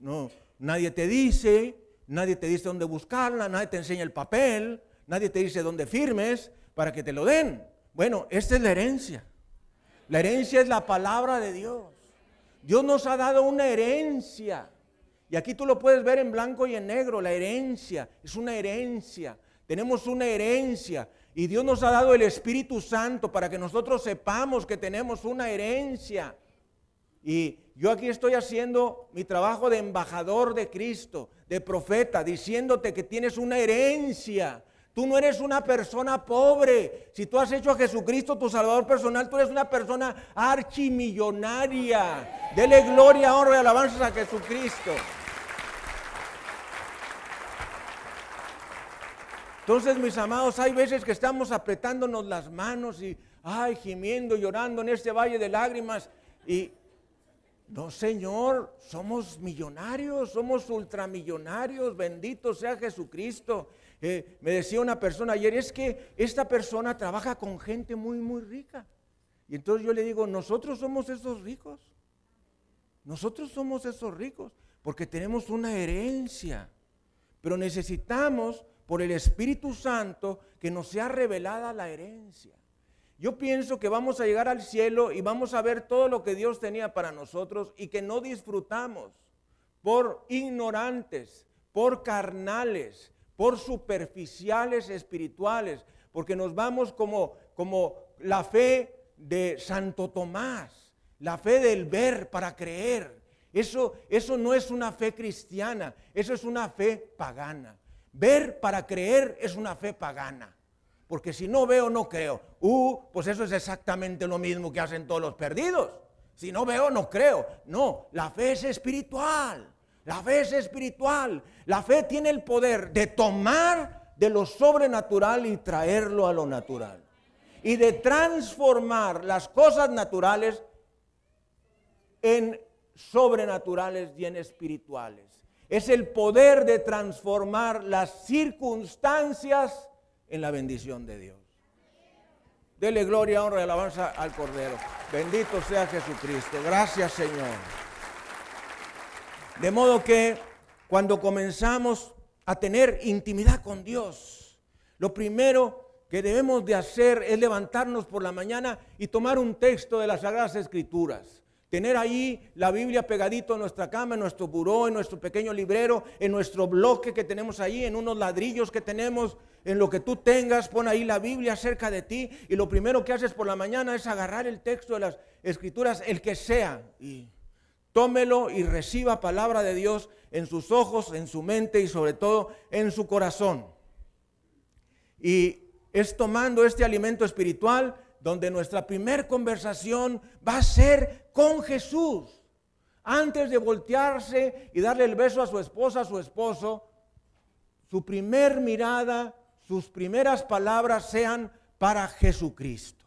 no, nadie te dice, nadie te dice dónde buscarla, nadie te enseña el papel, nadie te dice dónde firmes para que te lo den. Bueno, esta es la herencia. La herencia es la palabra de Dios. Dios nos ha dado una herencia. Y aquí tú lo puedes ver en blanco y en negro, la herencia. Es una herencia. Tenemos una herencia. Y Dios nos ha dado el Espíritu Santo para que nosotros sepamos que tenemos una herencia. Y yo aquí estoy haciendo mi trabajo de embajador de Cristo, de profeta, diciéndote que tienes una herencia. Tú no eres una persona pobre. Si tú has hecho a Jesucristo tu Salvador personal, tú eres una persona archimillonaria. Dele gloria, honra y alabanzas a Jesucristo. Entonces, mis amados, hay veces que estamos apretándonos las manos y, ay, gimiendo, llorando en este valle de lágrimas. Y, no, Señor, somos millonarios, somos ultramillonarios, bendito sea Jesucristo. Eh, me decía una persona ayer, es que esta persona trabaja con gente muy, muy rica. Y entonces yo le digo, nosotros somos esos ricos. Nosotros somos esos ricos porque tenemos una herencia. Pero necesitamos por el Espíritu Santo que nos sea revelada la herencia. Yo pienso que vamos a llegar al cielo y vamos a ver todo lo que Dios tenía para nosotros y que no disfrutamos por ignorantes, por carnales, por superficiales espirituales, porque nos vamos como, como la fe de Santo Tomás, la fe del ver para creer. Eso, eso no es una fe cristiana, eso es una fe pagana. Ver para creer es una fe pagana. Porque si no veo, no creo. Uh, pues eso es exactamente lo mismo que hacen todos los perdidos. Si no veo, no creo. No, la fe es espiritual. La fe es espiritual. La fe tiene el poder de tomar de lo sobrenatural y traerlo a lo natural. Y de transformar las cosas naturales en sobrenaturales y en espirituales es el poder de transformar las circunstancias en la bendición de Dios. Dele gloria, honra y alabanza al Cordero. Bendito sea Jesucristo. Gracias Señor. De modo que cuando comenzamos a tener intimidad con Dios, lo primero que debemos de hacer es levantarnos por la mañana y tomar un texto de las Sagradas Escrituras Tener ahí la Biblia pegadito en nuestra cama, en nuestro buró, en nuestro pequeño librero, en nuestro bloque que tenemos ahí, en unos ladrillos que tenemos, en lo que tú tengas, pon ahí la Biblia cerca de ti y lo primero que haces por la mañana es agarrar el texto de las escrituras, el que sea, y tómelo y reciba palabra de Dios en sus ojos, en su mente y sobre todo en su corazón. Y es tomando este alimento espiritual donde nuestra primer conversación va a ser con Jesús. Antes de voltearse y darle el beso a su esposa, a su esposo, su primer mirada, sus primeras palabras sean para Jesucristo.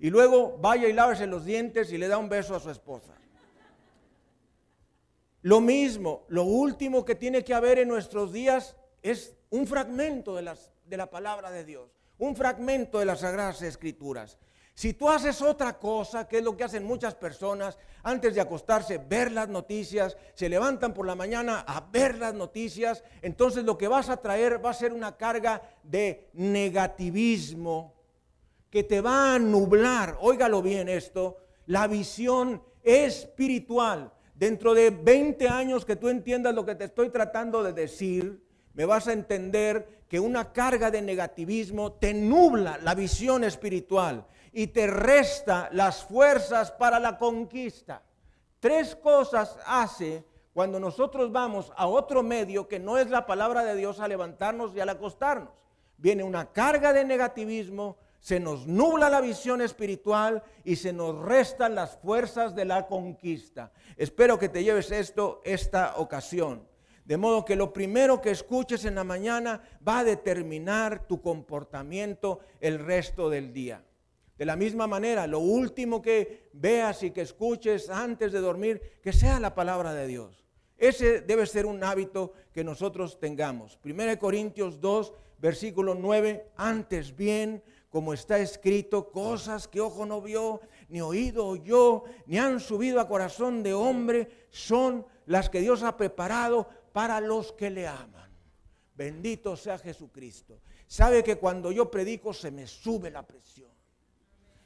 Y luego vaya y lávese los dientes y le da un beso a su esposa. Lo mismo, lo último que tiene que haber en nuestros días es un fragmento de, de la palabra de Dios, un fragmento de las Sagradas Escrituras. Si tú haces otra cosa, que es lo que hacen muchas personas, antes de acostarse, ver las noticias, se levantan por la mañana a ver las noticias, entonces lo que vas a traer va a ser una carga de negativismo que te va a nublar, óigalo bien esto, la visión espiritual. Dentro de 20 años que tú entiendas lo que te estoy tratando de decir, me vas a entender que una carga de negativismo te nubla la visión espiritual y te resta las fuerzas para la conquista. Tres cosas hace cuando nosotros vamos a otro medio que no es la palabra de Dios a levantarnos y al acostarnos. Viene una carga de negativismo, se nos nubla la visión espiritual y se nos restan las fuerzas de la conquista. Espero que te lleves esto esta ocasión. De modo que lo primero que escuches en la mañana va a determinar tu comportamiento el resto del día. De la misma manera, lo último que veas y que escuches antes de dormir, que sea la palabra de Dios. Ese debe ser un hábito que nosotros tengamos. 1 Corintios 2, versículo 9, antes bien, como está escrito, cosas que ojo no vio, ni oído oyó, ni han subido a corazón de hombre, son las que Dios ha preparado para los que le aman. Bendito sea Jesucristo. Sabe que cuando yo predico se me sube la presión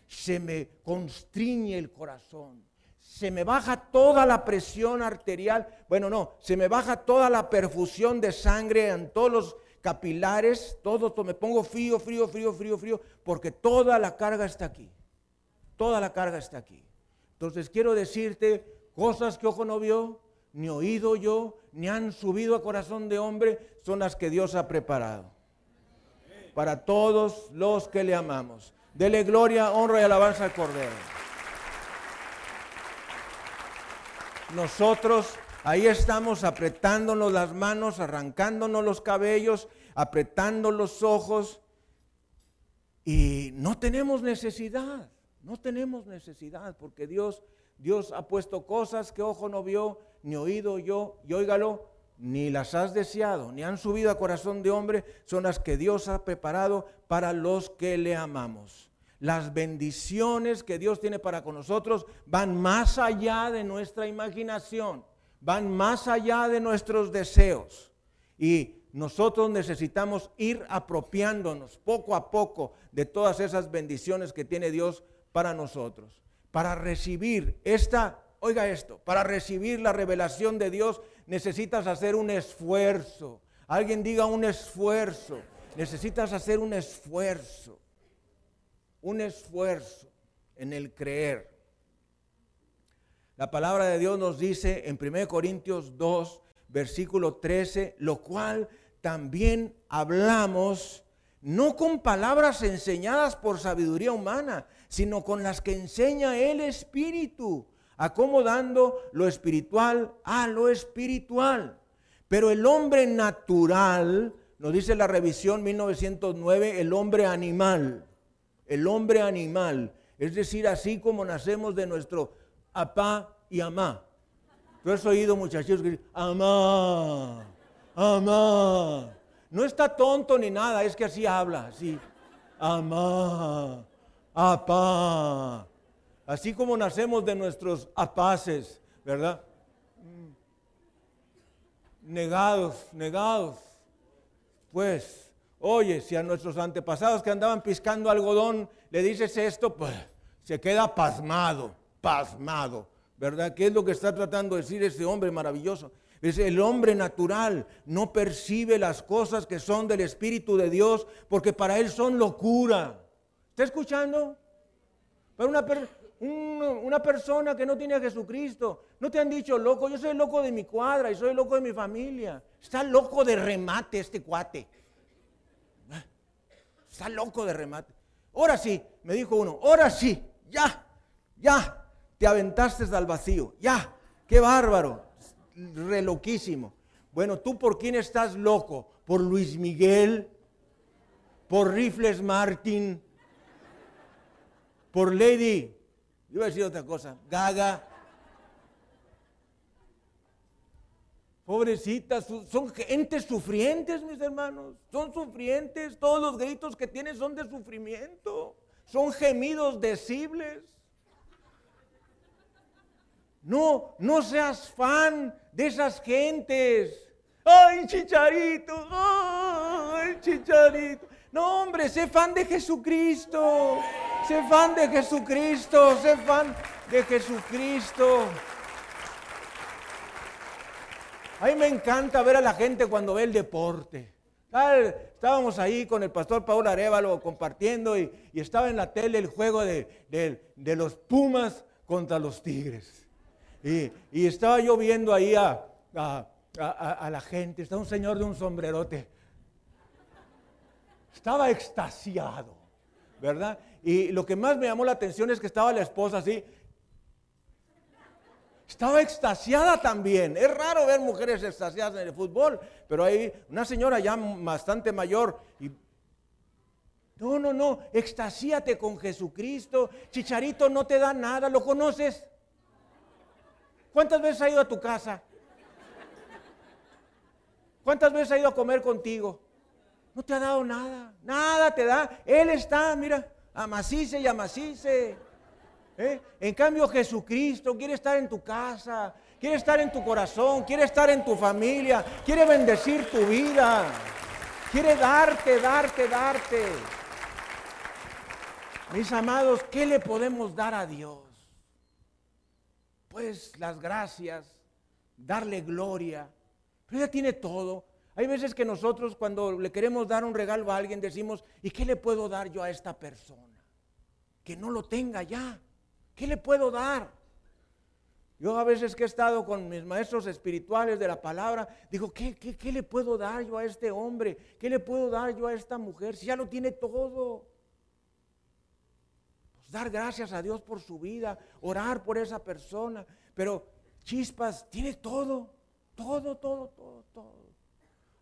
se me constriñe el corazón, se me baja toda la presión arterial, bueno, no, se me baja toda la perfusión de sangre en todos los capilares, todo, me pongo frío, frío, frío, frío, frío, porque toda la carga está aquí, toda la carga está aquí. Entonces quiero decirte cosas que ojo no vio, ni oído yo, ni han subido a corazón de hombre, son las que Dios ha preparado para todos los que le amamos. Dele gloria, honra y alabanza al Cordero. Nosotros ahí estamos apretándonos las manos, arrancándonos los cabellos, apretando los ojos y no tenemos necesidad, no tenemos necesidad porque Dios Dios ha puesto cosas que ojo no vio, ni oído yo, y óigalo, ni las has deseado, ni han subido a corazón de hombre, son las que Dios ha preparado para los que le amamos. Las bendiciones que Dios tiene para con nosotros van más allá de nuestra imaginación, van más allá de nuestros deseos. Y nosotros necesitamos ir apropiándonos poco a poco de todas esas bendiciones que tiene Dios para nosotros. Para recibir esta, oiga esto, para recibir la revelación de Dios necesitas hacer un esfuerzo. Alguien diga un esfuerzo. Necesitas hacer un esfuerzo un esfuerzo en el creer. La palabra de Dios nos dice en 1 Corintios 2, versículo 13, lo cual también hablamos no con palabras enseñadas por sabiduría humana, sino con las que enseña el Espíritu, acomodando lo espiritual a lo espiritual. Pero el hombre natural, nos dice la revisión 1909, el hombre animal, el hombre animal, es decir, así como nacemos de nuestro apá y amá. Tú has oído muchachos que dicen, amá, amá. No está tonto ni nada, es que así habla, así. Amá, apá. Así como nacemos de nuestros apaces, ¿verdad? Negados, negados. Pues Oye, si a nuestros antepasados que andaban piscando algodón le dices esto, pues se queda pasmado, pasmado, ¿verdad? ¿Qué es lo que está tratando de decir ese hombre maravilloso? Es el hombre natural no percibe las cosas que son del Espíritu de Dios porque para él son locura. ¿Está escuchando? Para una, una persona que no tiene a Jesucristo, no te han dicho loco, yo soy loco de mi cuadra y soy loco de mi familia. Está loco de remate este cuate. Está loco de remate. Ahora sí, me dijo uno, ahora sí, ya, ya, te aventaste al vacío, ya, qué bárbaro, re loquísimo. Bueno, ¿tú por quién estás loco? ¿Por Luis Miguel? ¿Por Rifles Martin? ¿Por Lady? Yo iba a decir otra cosa. Gaga. Pobrecitas, son gentes sufrientes, mis hermanos. Son sufrientes. Todos los gritos que tienen son de sufrimiento. Son gemidos decibles. No, no seas fan de esas gentes. ¡Ay, chicharito! ¡Ay, chicharito! No, hombre, sé fan de Jesucristo. Sé fan de Jesucristo. Sé fan de Jesucristo. A mí me encanta ver a la gente cuando ve el deporte. Estábamos ahí con el pastor Paul Arevalo compartiendo y, estaba en la tele el juego de los Pumas contra los Tigres. Y, estaba yo viendo ahí a, la gente, está un señor de un sombrerote. Estaba extasiado, ¿verdad? Y lo que más me llamó la atención es que estaba la esposa así. Estaba extasiada también. Es raro ver mujeres extasiadas en el fútbol, pero hay una señora ya bastante mayor y no, no, no, extasíate con Jesucristo. Chicharito no te da nada, ¿lo conoces? ¿Cuántas veces ha ido a tu casa? ¿Cuántas veces ha ido a comer contigo? No te ha dado nada, nada te da. Él está, mira, amacice y amacice. ¿Eh? En cambio Jesucristo quiere estar en tu casa, quiere estar en tu corazón, quiere estar en tu familia, quiere bendecir tu vida, quiere darte, darte, darte. Mis amados, ¿qué le podemos dar a Dios? pues las gracias, darle gloria. Pero ella tiene todo. Hay veces que nosotros cuando le queremos dar un regalo a alguien decimos, ¿y qué le puedo dar yo a esta persona? Que no lo tenga ya. ¿Qué le puedo dar? Yo a veces que he estado con mis maestros espirituales de la palabra, digo, ¿qué, qué, qué le puedo dar yo a este hombre? ¿Qué le puedo dar yo a esta mujer? Si ya lo tiene todo dar gracias a Dios por su vida, orar por esa persona. Pero chispas, tiene todo, todo, todo, todo, todo.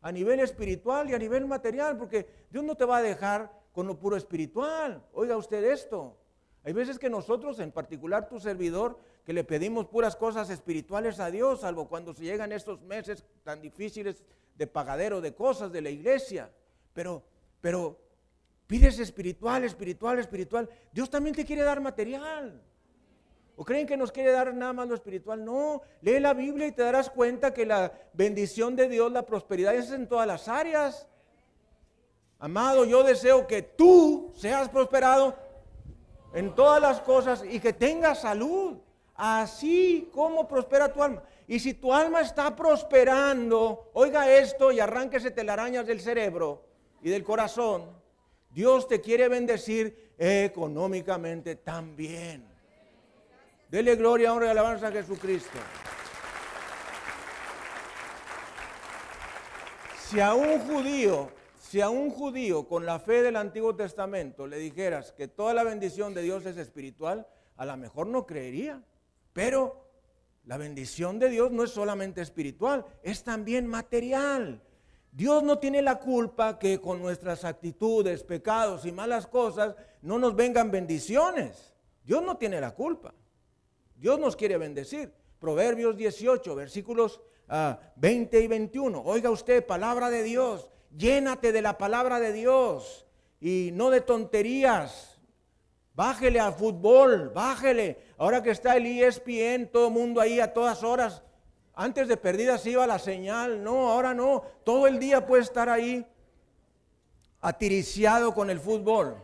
A nivel espiritual y a nivel material, porque Dios no te va a dejar con lo puro espiritual. Oiga usted esto. Hay veces que nosotros, en particular tu servidor, que le pedimos puras cosas espirituales a Dios, salvo cuando se llegan estos meses tan difíciles de pagadero de cosas de la iglesia. Pero, pero Pides espiritual, espiritual, espiritual. Dios también te quiere dar material. ¿O creen que nos quiere dar nada más lo espiritual? No, lee la Biblia y te darás cuenta que la bendición de Dios, la prosperidad es en todas las áreas. Amado, yo deseo que tú seas prosperado en todas las cosas y que tengas salud, así como prospera tu alma. Y si tu alma está prosperando, oiga esto y arránquese telarañas del cerebro y del corazón Dios te quiere bendecir económicamente también. Dele gloria, honra y alabanza a Jesucristo. Si a un judío, si a un judío con la fe del Antiguo Testamento le dijeras que toda la bendición de Dios es espiritual, a lo mejor no creería. Pero la bendición de Dios no es solamente espiritual, es también material. Dios no tiene la culpa que con nuestras actitudes, pecados y malas cosas no nos vengan bendiciones. Dios no tiene la culpa. Dios nos quiere bendecir. Proverbios 18, versículos 20 ah, y 21. Oiga usted, palabra de Dios. Llénate de la palabra de Dios y no de tonterías. Bájele al fútbol, bájele. Ahora que está el ESPN, todo mundo ahí a todas horas antes de perdidas iba la señal, no, ahora no. Todo el día puede estar ahí atiriciado con el fútbol.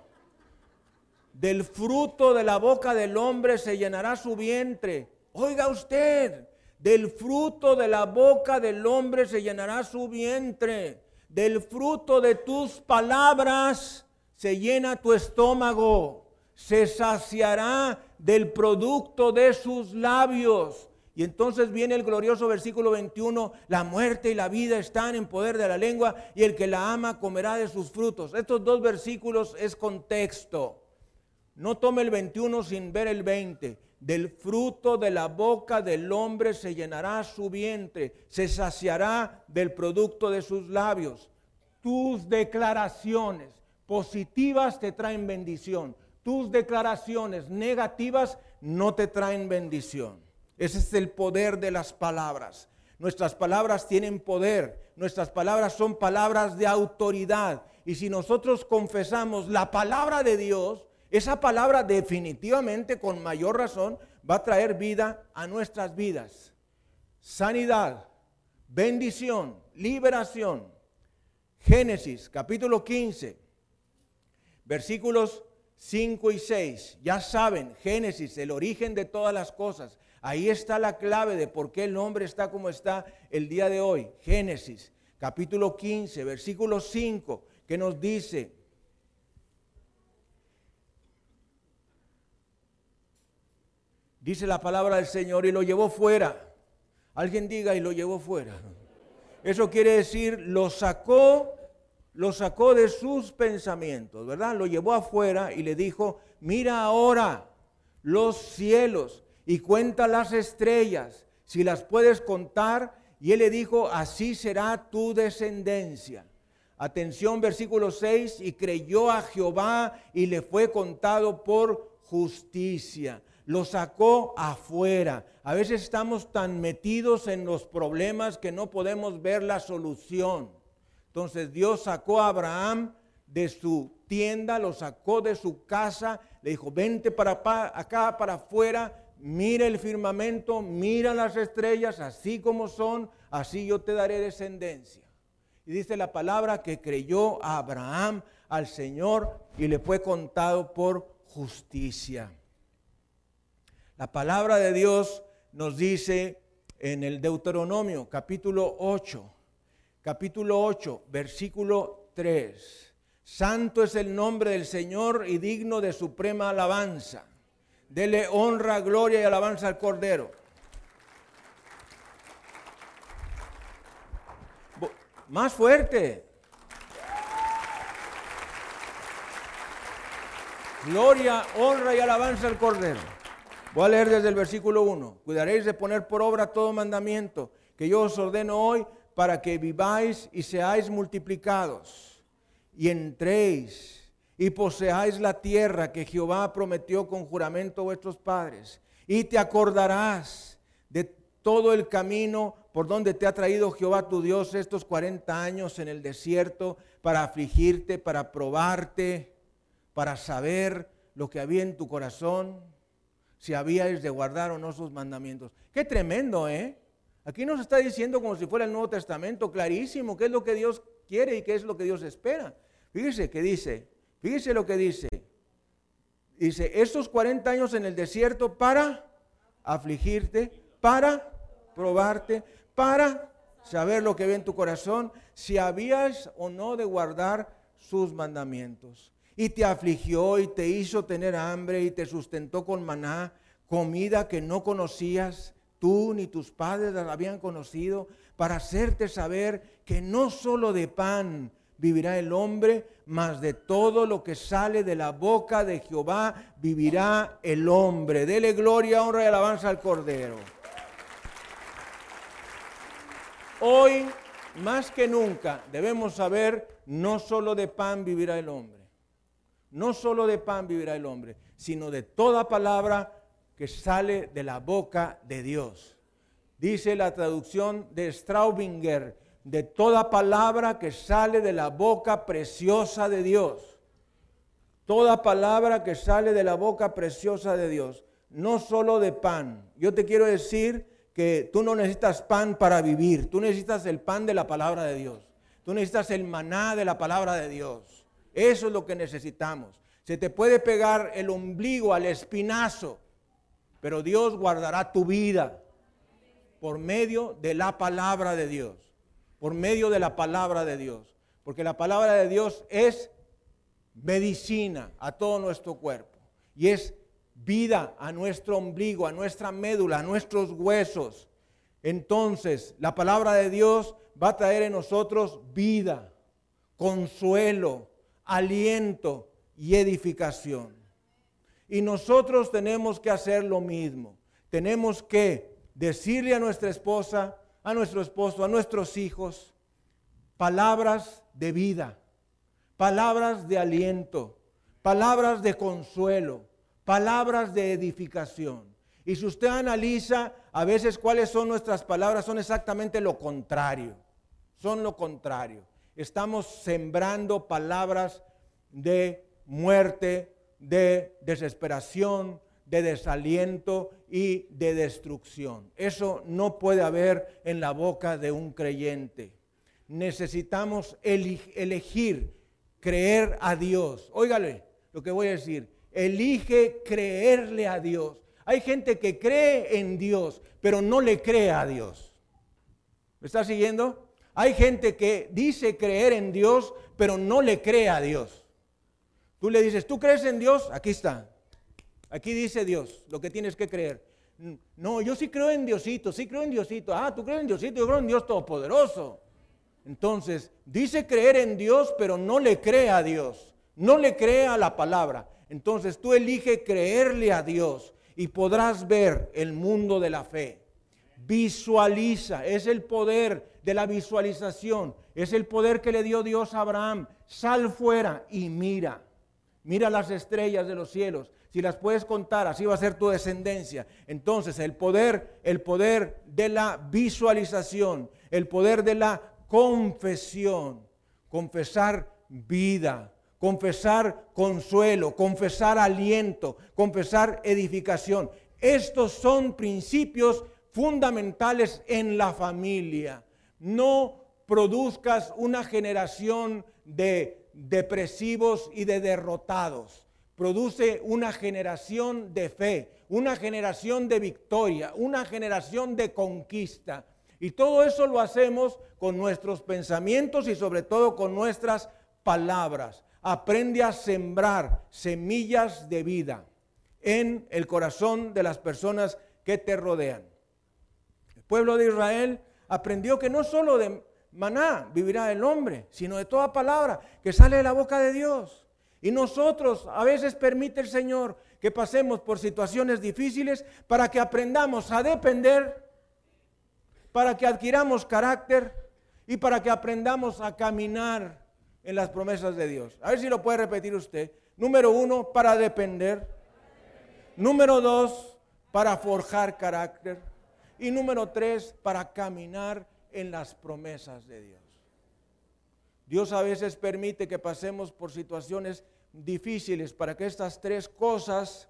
Del fruto de la boca del hombre se llenará su vientre. Oiga usted, del fruto de la boca del hombre se llenará su vientre. Del fruto de tus palabras se llena tu estómago. Se saciará del producto de sus labios. Y entonces viene el glorioso versículo 21, la muerte y la vida están en poder de la lengua y el que la ama comerá de sus frutos. Estos dos versículos es contexto. No tome el 21 sin ver el 20. del fruto de la boca del hombre se llenará su vientre, se saciará del producto de sus labios. Tus declaraciones positivas te traen bendición. Tus declaraciones negativas no te traen bendición. Ese es el poder de las palabras. Nuestras palabras tienen poder. Nuestras palabras son palabras de autoridad. Y si nosotros confesamos la palabra de Dios, esa palabra definitivamente, con mayor razón, va a traer vida a nuestras vidas. Sanidad, bendición, liberación. Génesis capítulo 15, versículos 5 y 6. Ya saben, Génesis, el origen de todas las cosas. Ahí está la clave de por qué el hombre está como está el día de hoy. Génesis capítulo 15, versículo 5, que nos dice, Dice la palabra del Señor y lo llevó fuera. Alguien diga y lo llevó fuera. Eso quiere decir, lo sacó, lo sacó de sus pensamientos, ¿verdad? Lo llevó afuera y le dijo, mira ahora los cielos y cuenta las estrellas, si las puedes contar. Y él le dijo, así será tu descendencia. Atención, versículo 6, y creyó a Jehová y le fue contado por justicia lo sacó afuera. A veces estamos tan metidos en los problemas que no podemos ver la solución. Entonces Dios sacó a Abraham de su tienda, lo sacó de su casa, le dijo, vente para acá, para afuera, mira el firmamento, mira las estrellas, así como son, así yo te daré descendencia. Y dice la palabra que creyó a Abraham al Señor y le fue contado por justicia. La palabra de Dios nos dice en el Deuteronomio capítulo 8, capítulo 8, versículo 3. Santo es el nombre del Señor y digno de suprema alabanza. Dele honra, gloria y alabanza al Cordero. Más fuerte. Gloria, honra y alabanza al Cordero. Voy a leer desde el versículo 1. Cuidaréis de poner por obra todo mandamiento que yo os ordeno hoy para que viváis y seáis multiplicados y entréis y poseáis la tierra que Jehová prometió con juramento a vuestros padres. Y te acordarás de todo el camino por donde te ha traído Jehová tu Dios estos 40 años en el desierto para afligirte, para probarte, para saber lo que había en tu corazón si habíais de guardar o no sus mandamientos. Qué tremendo, ¿eh? Aquí nos está diciendo como si fuera el Nuevo Testamento, clarísimo, qué es lo que Dios quiere y qué es lo que Dios espera. Fíjese que dice, fíjese lo que dice. Dice, estos 40 años en el desierto para afligirte, para probarte, para saber lo que ve en tu corazón, si habías o no de guardar sus mandamientos y te afligió y te hizo tener hambre y te sustentó con maná, comida que no conocías, tú ni tus padres la habían conocido, para hacerte saber que no solo de pan vivirá el hombre, mas de todo lo que sale de la boca de Jehová vivirá el hombre. Dele gloria, honra y alabanza al Cordero. Hoy, más que nunca, debemos saber, no solo de pan vivirá el hombre no solo de pan vivirá el hombre, sino de toda palabra que sale de la boca de Dios. Dice la traducción de Straubinger, de toda palabra que sale de la boca preciosa de Dios. Toda palabra que sale de la boca preciosa de Dios, no solo de pan. Yo te quiero decir que tú no necesitas pan para vivir, tú necesitas el pan de la palabra de Dios. Tú necesitas el maná de la palabra de Dios. Eso es lo que necesitamos. Se te puede pegar el ombligo al espinazo, pero Dios guardará tu vida por medio de la palabra de Dios. Por medio de la palabra de Dios. Porque la palabra de Dios es medicina a todo nuestro cuerpo. Y es vida a nuestro ombligo, a nuestra médula, a nuestros huesos. Entonces, la palabra de Dios va a traer en nosotros vida, consuelo, aliento y edificación. Y nosotros tenemos que hacer lo mismo. Tenemos que decirle a nuestra esposa, a nuestro esposo, a nuestros hijos, palabras de vida, palabras de aliento, palabras de consuelo, palabras de edificación. Y si usted analiza a veces cuáles son nuestras palabras, son exactamente lo contrario. Son lo contrario. Estamos sembrando palabras de muerte, de desesperación, de desaliento y de destrucción. Eso no puede haber en la boca de un creyente. Necesitamos elegir creer a Dios. Óigale lo que voy a decir. Elige creerle a Dios. Hay gente que cree en Dios, pero no le cree a Dios. ¿Me está siguiendo? Hay gente que dice creer en Dios, pero no le cree a Dios. Tú le dices, ¿tú crees en Dios? Aquí está. Aquí dice Dios, lo que tienes que creer. No, yo sí creo en Diosito, sí creo en Diosito. Ah, tú crees en Diosito, yo creo en Dios Todopoderoso. Entonces, dice creer en Dios, pero no le cree a Dios. No le cree a la palabra. Entonces tú elige creerle a Dios y podrás ver el mundo de la fe. Visualiza, es el poder de la visualización, es el poder que le dio Dios a Abraham. Sal fuera y mira, mira las estrellas de los cielos. Si las puedes contar, así va a ser tu descendencia. Entonces, el poder, el poder de la visualización, el poder de la confesión, confesar vida, confesar consuelo, confesar aliento, confesar edificación. Estos son principios fundamentales en la familia. No produzcas una generación de depresivos y de derrotados. Produce una generación de fe, una generación de victoria, una generación de conquista. Y todo eso lo hacemos con nuestros pensamientos y sobre todo con nuestras palabras aprende a sembrar semillas de vida en el corazón de las personas que te rodean. Pueblo de Israel aprendió que no solo de maná vivirá el hombre, sino de toda palabra que sale de la boca de Dios. Y nosotros a veces permite el Señor que pasemos por situaciones difíciles para que aprendamos a depender, para que adquiramos carácter y para que aprendamos a caminar en las promesas de Dios. A ver si lo puede repetir usted. Número uno, para depender. Número dos, para forjar carácter. Y número tres, para caminar en las promesas de Dios. Dios a veces permite que pasemos por situaciones difíciles para que estas tres cosas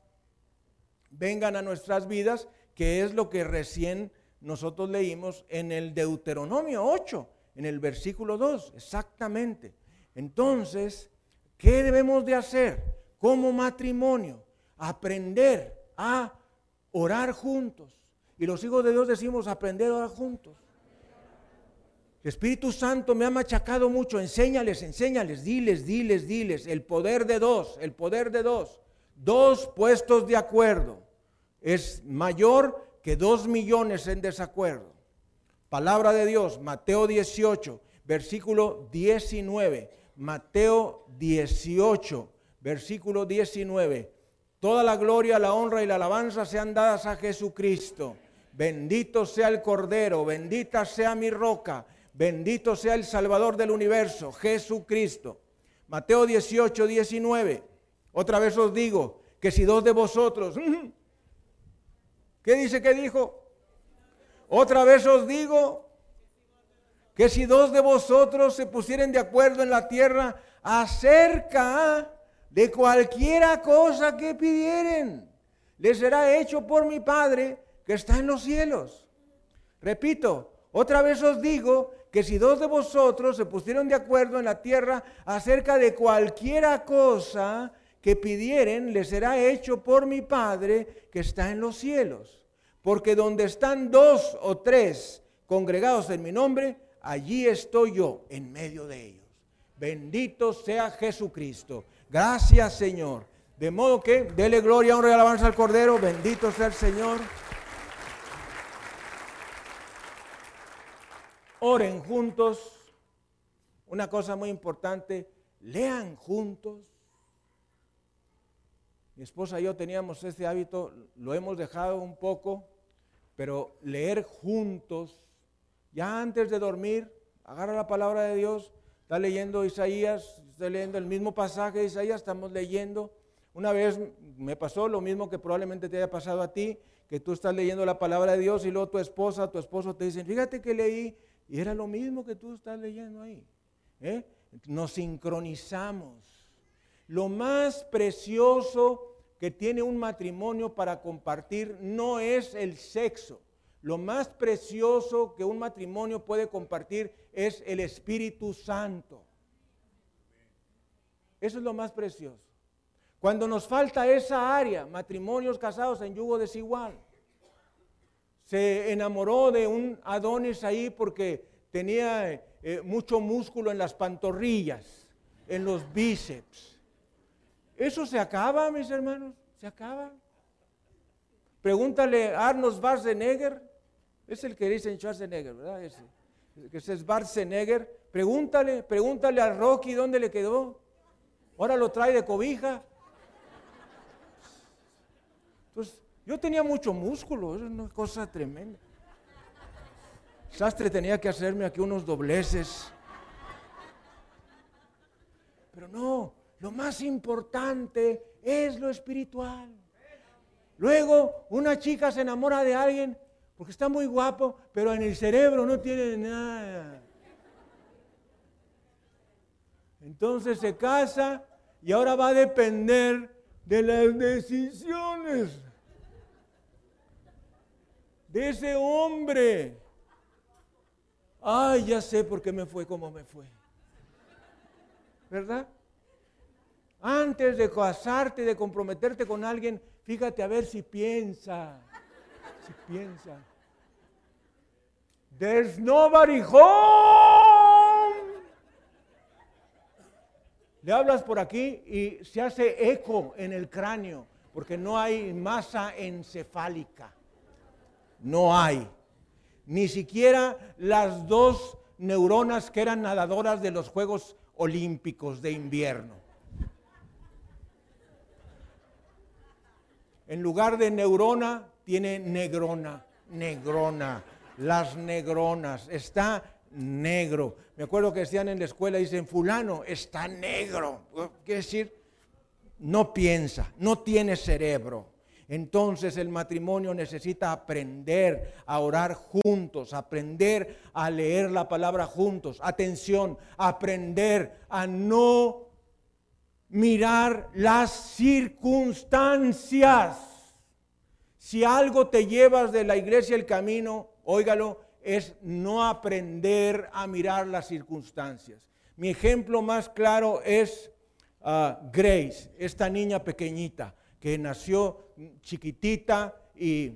vengan a nuestras vidas, que es lo que recién nosotros leímos en el Deuteronomio 8, en el versículo 2, exactamente. Entonces, ¿qué debemos de hacer como matrimonio? Aprender a orar juntos. Y los hijos de Dios decimos aprender a orar juntos. El Espíritu Santo me ha machacado mucho. Enséñales, enséñales, diles, diles, diles. El poder de dos, el poder de dos. Dos puestos de acuerdo es mayor que dos millones en desacuerdo. Palabra de Dios, Mateo 18, versículo 19. Mateo 18, versículo 19. Toda la gloria, la honra y la alabanza sean dadas a Jesucristo. Bendito sea el Cordero, bendita sea mi roca, bendito sea el Salvador del universo, Jesucristo. Mateo 18, 19. Otra vez os digo que si dos de vosotros, ¿qué dice que dijo? Otra vez os digo que si dos de vosotros se pusieren de acuerdo en la tierra acerca de cualquiera cosa que pidieren, les será hecho por mi Padre que está en los cielos. Repito, otra vez os digo que si dos de vosotros se pusieron de acuerdo en la tierra acerca de cualquiera cosa que pidieren, les será hecho por mi Padre que está en los cielos. Porque donde están dos o tres congregados en mi nombre, allí estoy yo en medio de ellos. Bendito sea Jesucristo. Gracias Señor. De modo que dele gloria, honra y alabanza al Cordero. Bendito sea el Señor. Oren juntos. Una cosa muy importante, lean juntos. Mi esposa y yo teníamos ese hábito, lo hemos dejado un poco, pero leer juntos, ya antes de dormir, agarra la palabra de Dios, está leyendo Isaías, está leyendo el mismo pasaje de Isaías, estamos leyendo. Una vez me pasó lo mismo que probablemente te haya pasado a ti, que tú estás leyendo la palabra de Dios y luego tu esposa, tu esposo te dicen, fíjate que leí, y era lo mismo que tú estás leyendo ahí. ¿eh? Nos sincronizamos. Lo más precioso que tiene un matrimonio para compartir no es el sexo. Lo más precioso que un matrimonio puede compartir es el Espíritu Santo. Eso es lo más precioso. Cuando nos falta esa área, matrimonios casados en yugo desigual. Se enamoró de un Adonis ahí porque tenía eh, mucho músculo en las pantorrillas, en los bíceps. Eso se acaba, mis hermanos, se acaba. Pregúntale a Arnold Schwarzenegger, es el que dice en Schwarzenegger, ¿verdad? Que es Schwarzenegger. Pregúntale, pregúntale a Rocky dónde le quedó. Ahora lo trae de cobija. Entonces, yo tenía mucho músculo, es una cosa tremenda. Sastre tenía que hacerme aquí unos dobleces. Pero no, lo más importante es lo espiritual. Luego, una chica se enamora de alguien porque está muy guapo, pero en el cerebro no tiene nada. Entonces se casa y ahora va a depender de las decisiones de ese hombre. Ay, ya sé por qué me fue como me fue. ¿Verdad? Antes de casarte, de comprometerte con alguien, fíjate a ver si piensa. Si piensa. There's nobody home. Le hablas por aquí y se hace eco en el cráneo porque no hay masa encefálica. No hay. Ni siquiera las dos neuronas que eran nadadoras de los Juegos Olímpicos de invierno. En lugar de neurona, tiene negrona, negrona, las negronas. Está negro. Me acuerdo que decían en la escuela, dicen, fulano, está negro. Quiere decir, no piensa, no tiene cerebro. Entonces el matrimonio necesita aprender a orar juntos, aprender a leer la palabra juntos. Atención, aprender a no mirar las circunstancias. Si algo te llevas de la iglesia el camino, óigalo, es no aprender a mirar las circunstancias. Mi ejemplo más claro es ah, Grace, esta niña pequeñita que nació chiquitita y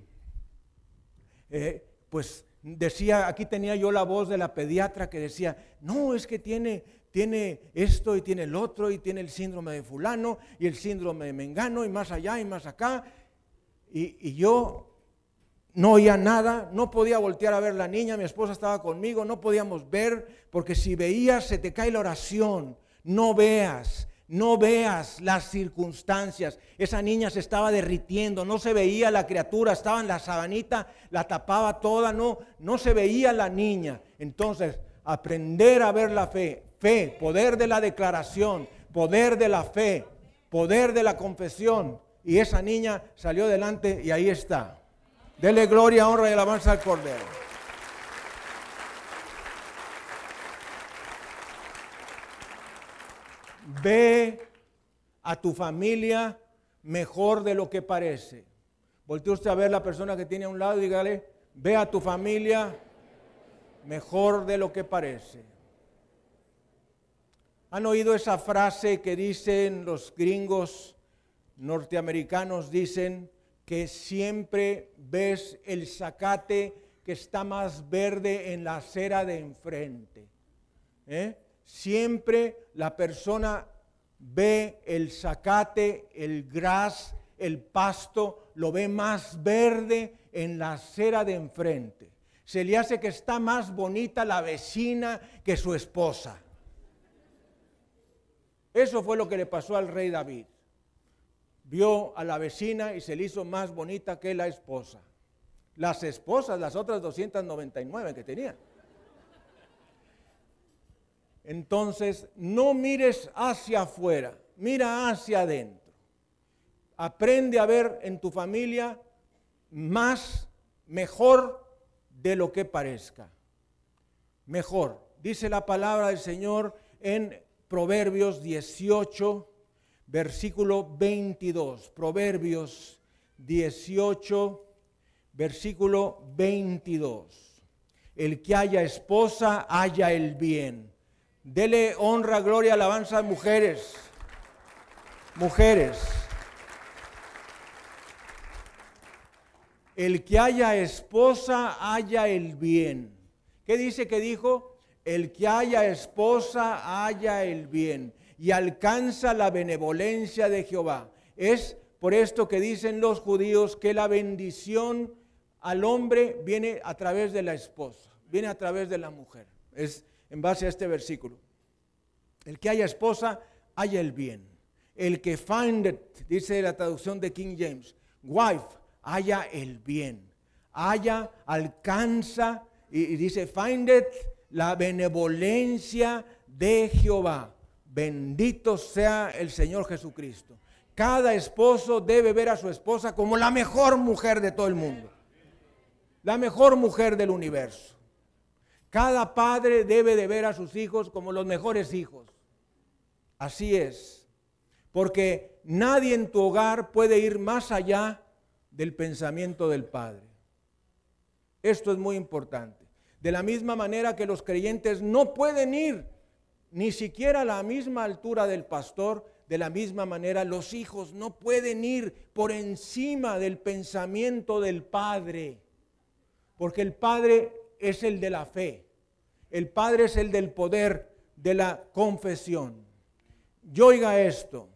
eh, pues decía, aquí tenía yo la voz de la pediatra que decía, no, es que tiene, tiene esto y tiene el otro y tiene el síndrome de fulano y el síndrome de mengano y más allá y más acá. Y, y yo no oía nada, no podía voltear a ver la niña, mi esposa estaba conmigo, no podíamos ver, porque si veías se te cae la oración, no veas, no veas las circunstancias. Esa niña se estaba derritiendo, no se veía la criatura, estaba en la sabanita, la tapaba toda, no, no se veía la niña. Entonces, aprender a ver la fe, fe, poder de la declaración, poder de la fe, poder de la confesión. Y esa niña salió adelante y ahí está. Dele gloria, honra y alabanza al Cordero. Ve a tu familia mejor de lo que parece. Voltea usted a ver la persona que tiene a un lado y dígale, ve a tu familia mejor de lo que parece. ¿Han oído esa frase que dicen los gringos norteamericanos? Dicen que siempre ves el zacate que está más verde en la acera de enfrente. ¿Eh? Siempre la persona ve el zacate, el gras, el pasto, lo ve más verde en la acera de enfrente. Se le hace que está más bonita la vecina que su esposa. Eso fue lo que le pasó al rey David. vio a la vecina y se le hizo más bonita que la esposa. Las esposas, las otras 299 que tenía. Entonces, no mires hacia afuera, mira hacia adentro. Aprende a ver en tu familia más, mejor de lo que parezca. Mejor. Dice la palabra del Señor en Proverbios 18, versículo 22. Proverbios 18, versículo 22. El que haya esposa, haya el bien. Dele honra, gloria, alabanza a mujeres. Mujeres. El que haya esposa, haya el bien. ¿Qué dice que dijo? El que haya esposa, haya el bien y alcanza la benevolencia de Jehová. Es por esto que dicen los judíos que la bendición al hombre viene a través de la esposa, viene a través de la mujer. Es en base a este versículo. El que haya esposa, haya el bien. El que find it, dice la traducción de King James, wife, haya el bien. Haya, alcanza, y, y dice, find it, la benevolencia de Jehová. Bendito sea el Señor Jesucristo. Cada esposo debe ver a su esposa como la mejor mujer de todo el mundo. La mejor mujer del universo. Cada padre debe de ver a sus hijos como los mejores hijos. Así es. Porque nadie en tu hogar puede ir más allá del pensamiento del Padre. Esto es muy importante. De la misma manera que los creyentes no pueden ir ni siquiera a la misma altura del pastor, de la misma manera los hijos no pueden ir por encima del pensamiento del Padre, porque el Padre es el de la fe, el Padre es el del poder de la confesión. Yo oiga esto,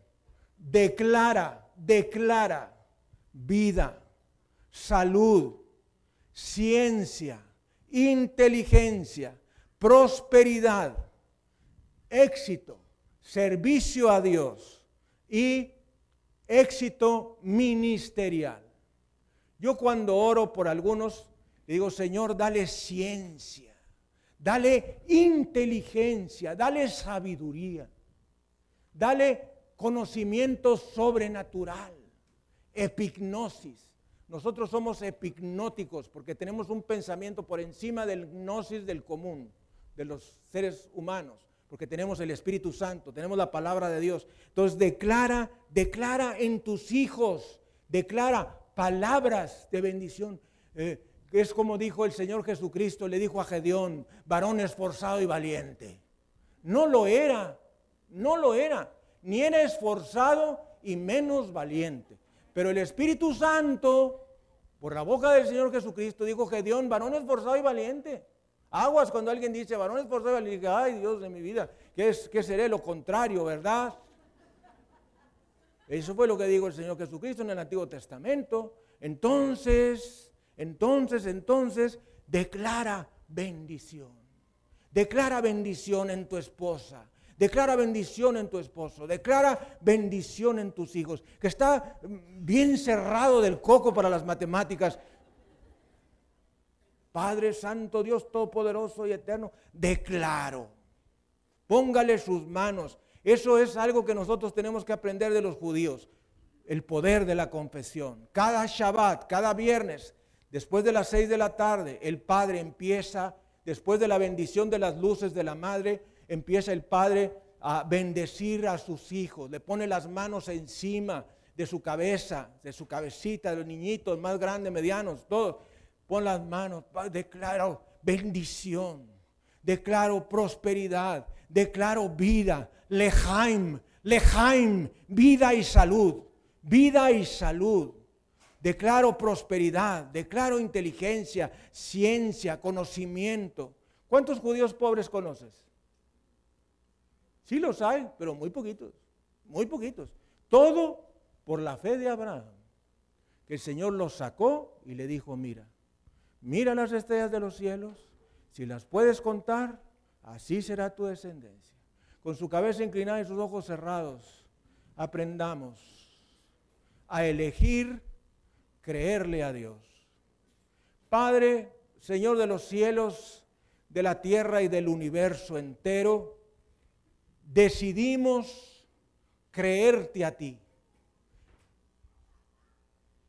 declara, declara vida, salud, ciencia, inteligencia, prosperidad éxito, servicio a Dios y éxito ministerial. Yo cuando oro por algunos, digo, Señor, dale ciencia, dale inteligencia, dale sabiduría, dale conocimiento sobrenatural, epignosis. Nosotros somos epicnóticos porque tenemos un pensamiento por encima del gnosis del común, de los seres humanos porque tenemos el Espíritu Santo, tenemos la palabra de Dios. Entonces declara, declara en tus hijos, declara palabras de bendición. Eh, es como dijo el Señor Jesucristo, le dijo a Gedeón, varón esforzado y valiente. No lo era, no lo era, ni era esforzado y menos valiente. Pero el Espíritu Santo, por la boca del Señor Jesucristo, dijo Gedeón, varón esforzado y valiente. Aguas cuando alguien dice por ser, le diga, ay Dios de mi vida, ¿qué, es, ¿qué seré lo contrario, verdad? Eso fue lo que dijo el Señor Jesucristo en el Antiguo Testamento. Entonces, entonces, entonces, declara bendición. Declara bendición en tu esposa. Declara bendición en tu esposo. Declara bendición en tus hijos. Que está bien cerrado del coco para las matemáticas. Padre Santo, Dios Todopoderoso y Eterno, declaro. Póngale sus manos. Eso es algo que nosotros tenemos que aprender de los judíos. El poder de la confesión. Cada Shabbat, cada viernes, después de las seis de la tarde, el Padre empieza, después de la bendición de las luces de la Madre, empieza el Padre a bendecir a sus hijos. Le pone las manos encima de su cabeza, de su cabecita, de los niñitos más grandes, medianos, todos Pon las manos, declaro bendición, declaro prosperidad, declaro vida, lejaim, lejaim, vida y salud, vida y salud. Declaro prosperidad, declaro inteligencia, ciencia, conocimiento. ¿Cuántos judíos pobres conoces? Sí los hay, pero muy poquitos, muy poquitos. Todo por la fe de Abraham, que el Señor los sacó y le dijo, mira, Mira las estrellas de los cielos, si las puedes contar, así será tu descendencia. Con su cabeza inclinada y sus ojos cerrados, aprendamos. a elegir creerle a Dios. Padre, Señor de los cielos, de la tierra y del universo entero, decidimos creerte a ti.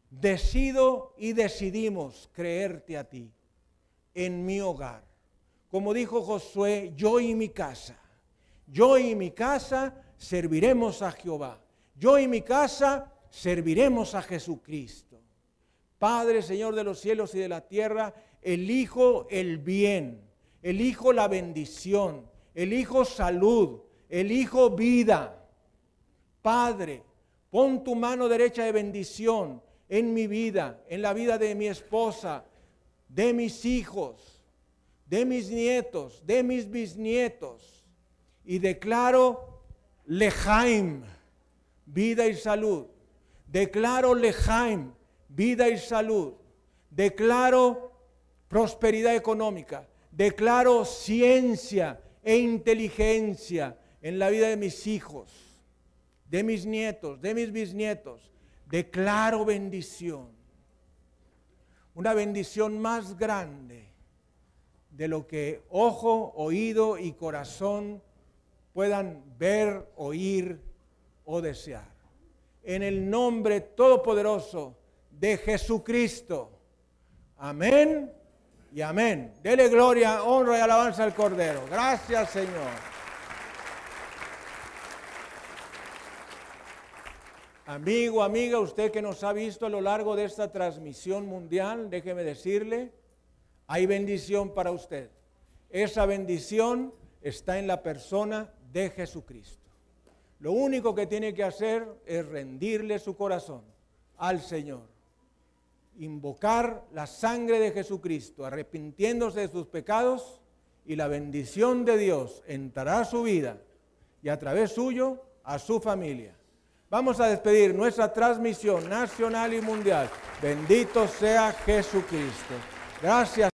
Decido y decidimos creerte a ti en mi hogar. Como dijo Josué, yo y mi casa, yo y mi casa serviremos a Jehová. Yo y mi casa serviremos a Jesucristo. Padre, Señor de los cielos y de la tierra, elijo el bien, elijo la bendición, elijo salud, elijo vida. Padre, pon tu mano derecha de bendición en mi vida, en la vida de mi esposa, de mis hijos, de mis nietos, de mis bisnietos. Y declaro lejaim, vida y salud. Declaro lejaim, vida y salud. Declaro prosperidad económica. Declaro ciencia e inteligencia en la vida de mis hijos, de mis nietos, de mis bisnietos. Declaro bendición. Una bendición más grande de lo que ojo, oído y corazón puedan ver, oír o desear. En el nombre todopoderoso de Jesucristo. Amén y amén. Dele gloria, honra y alabanza al Cordero. Gracias, Señor. Amigo, amiga, usted que nos ha visto a lo largo de esta transmisión mundial, déjeme decirle, hay bendición para usted. Esa bendición está en la persona de Jesucristo. Lo único que tiene que hacer es rendirle su corazón al Señor. Invocar la sangre de Jesucristo, arrepintiéndose de sus pecados y la bendición de Dios entrará a su vida y a través suyo a su familia. Vamos a despedir nuestra transmisión nacional y mundial. Bendito sea Jesucristo. Gracias.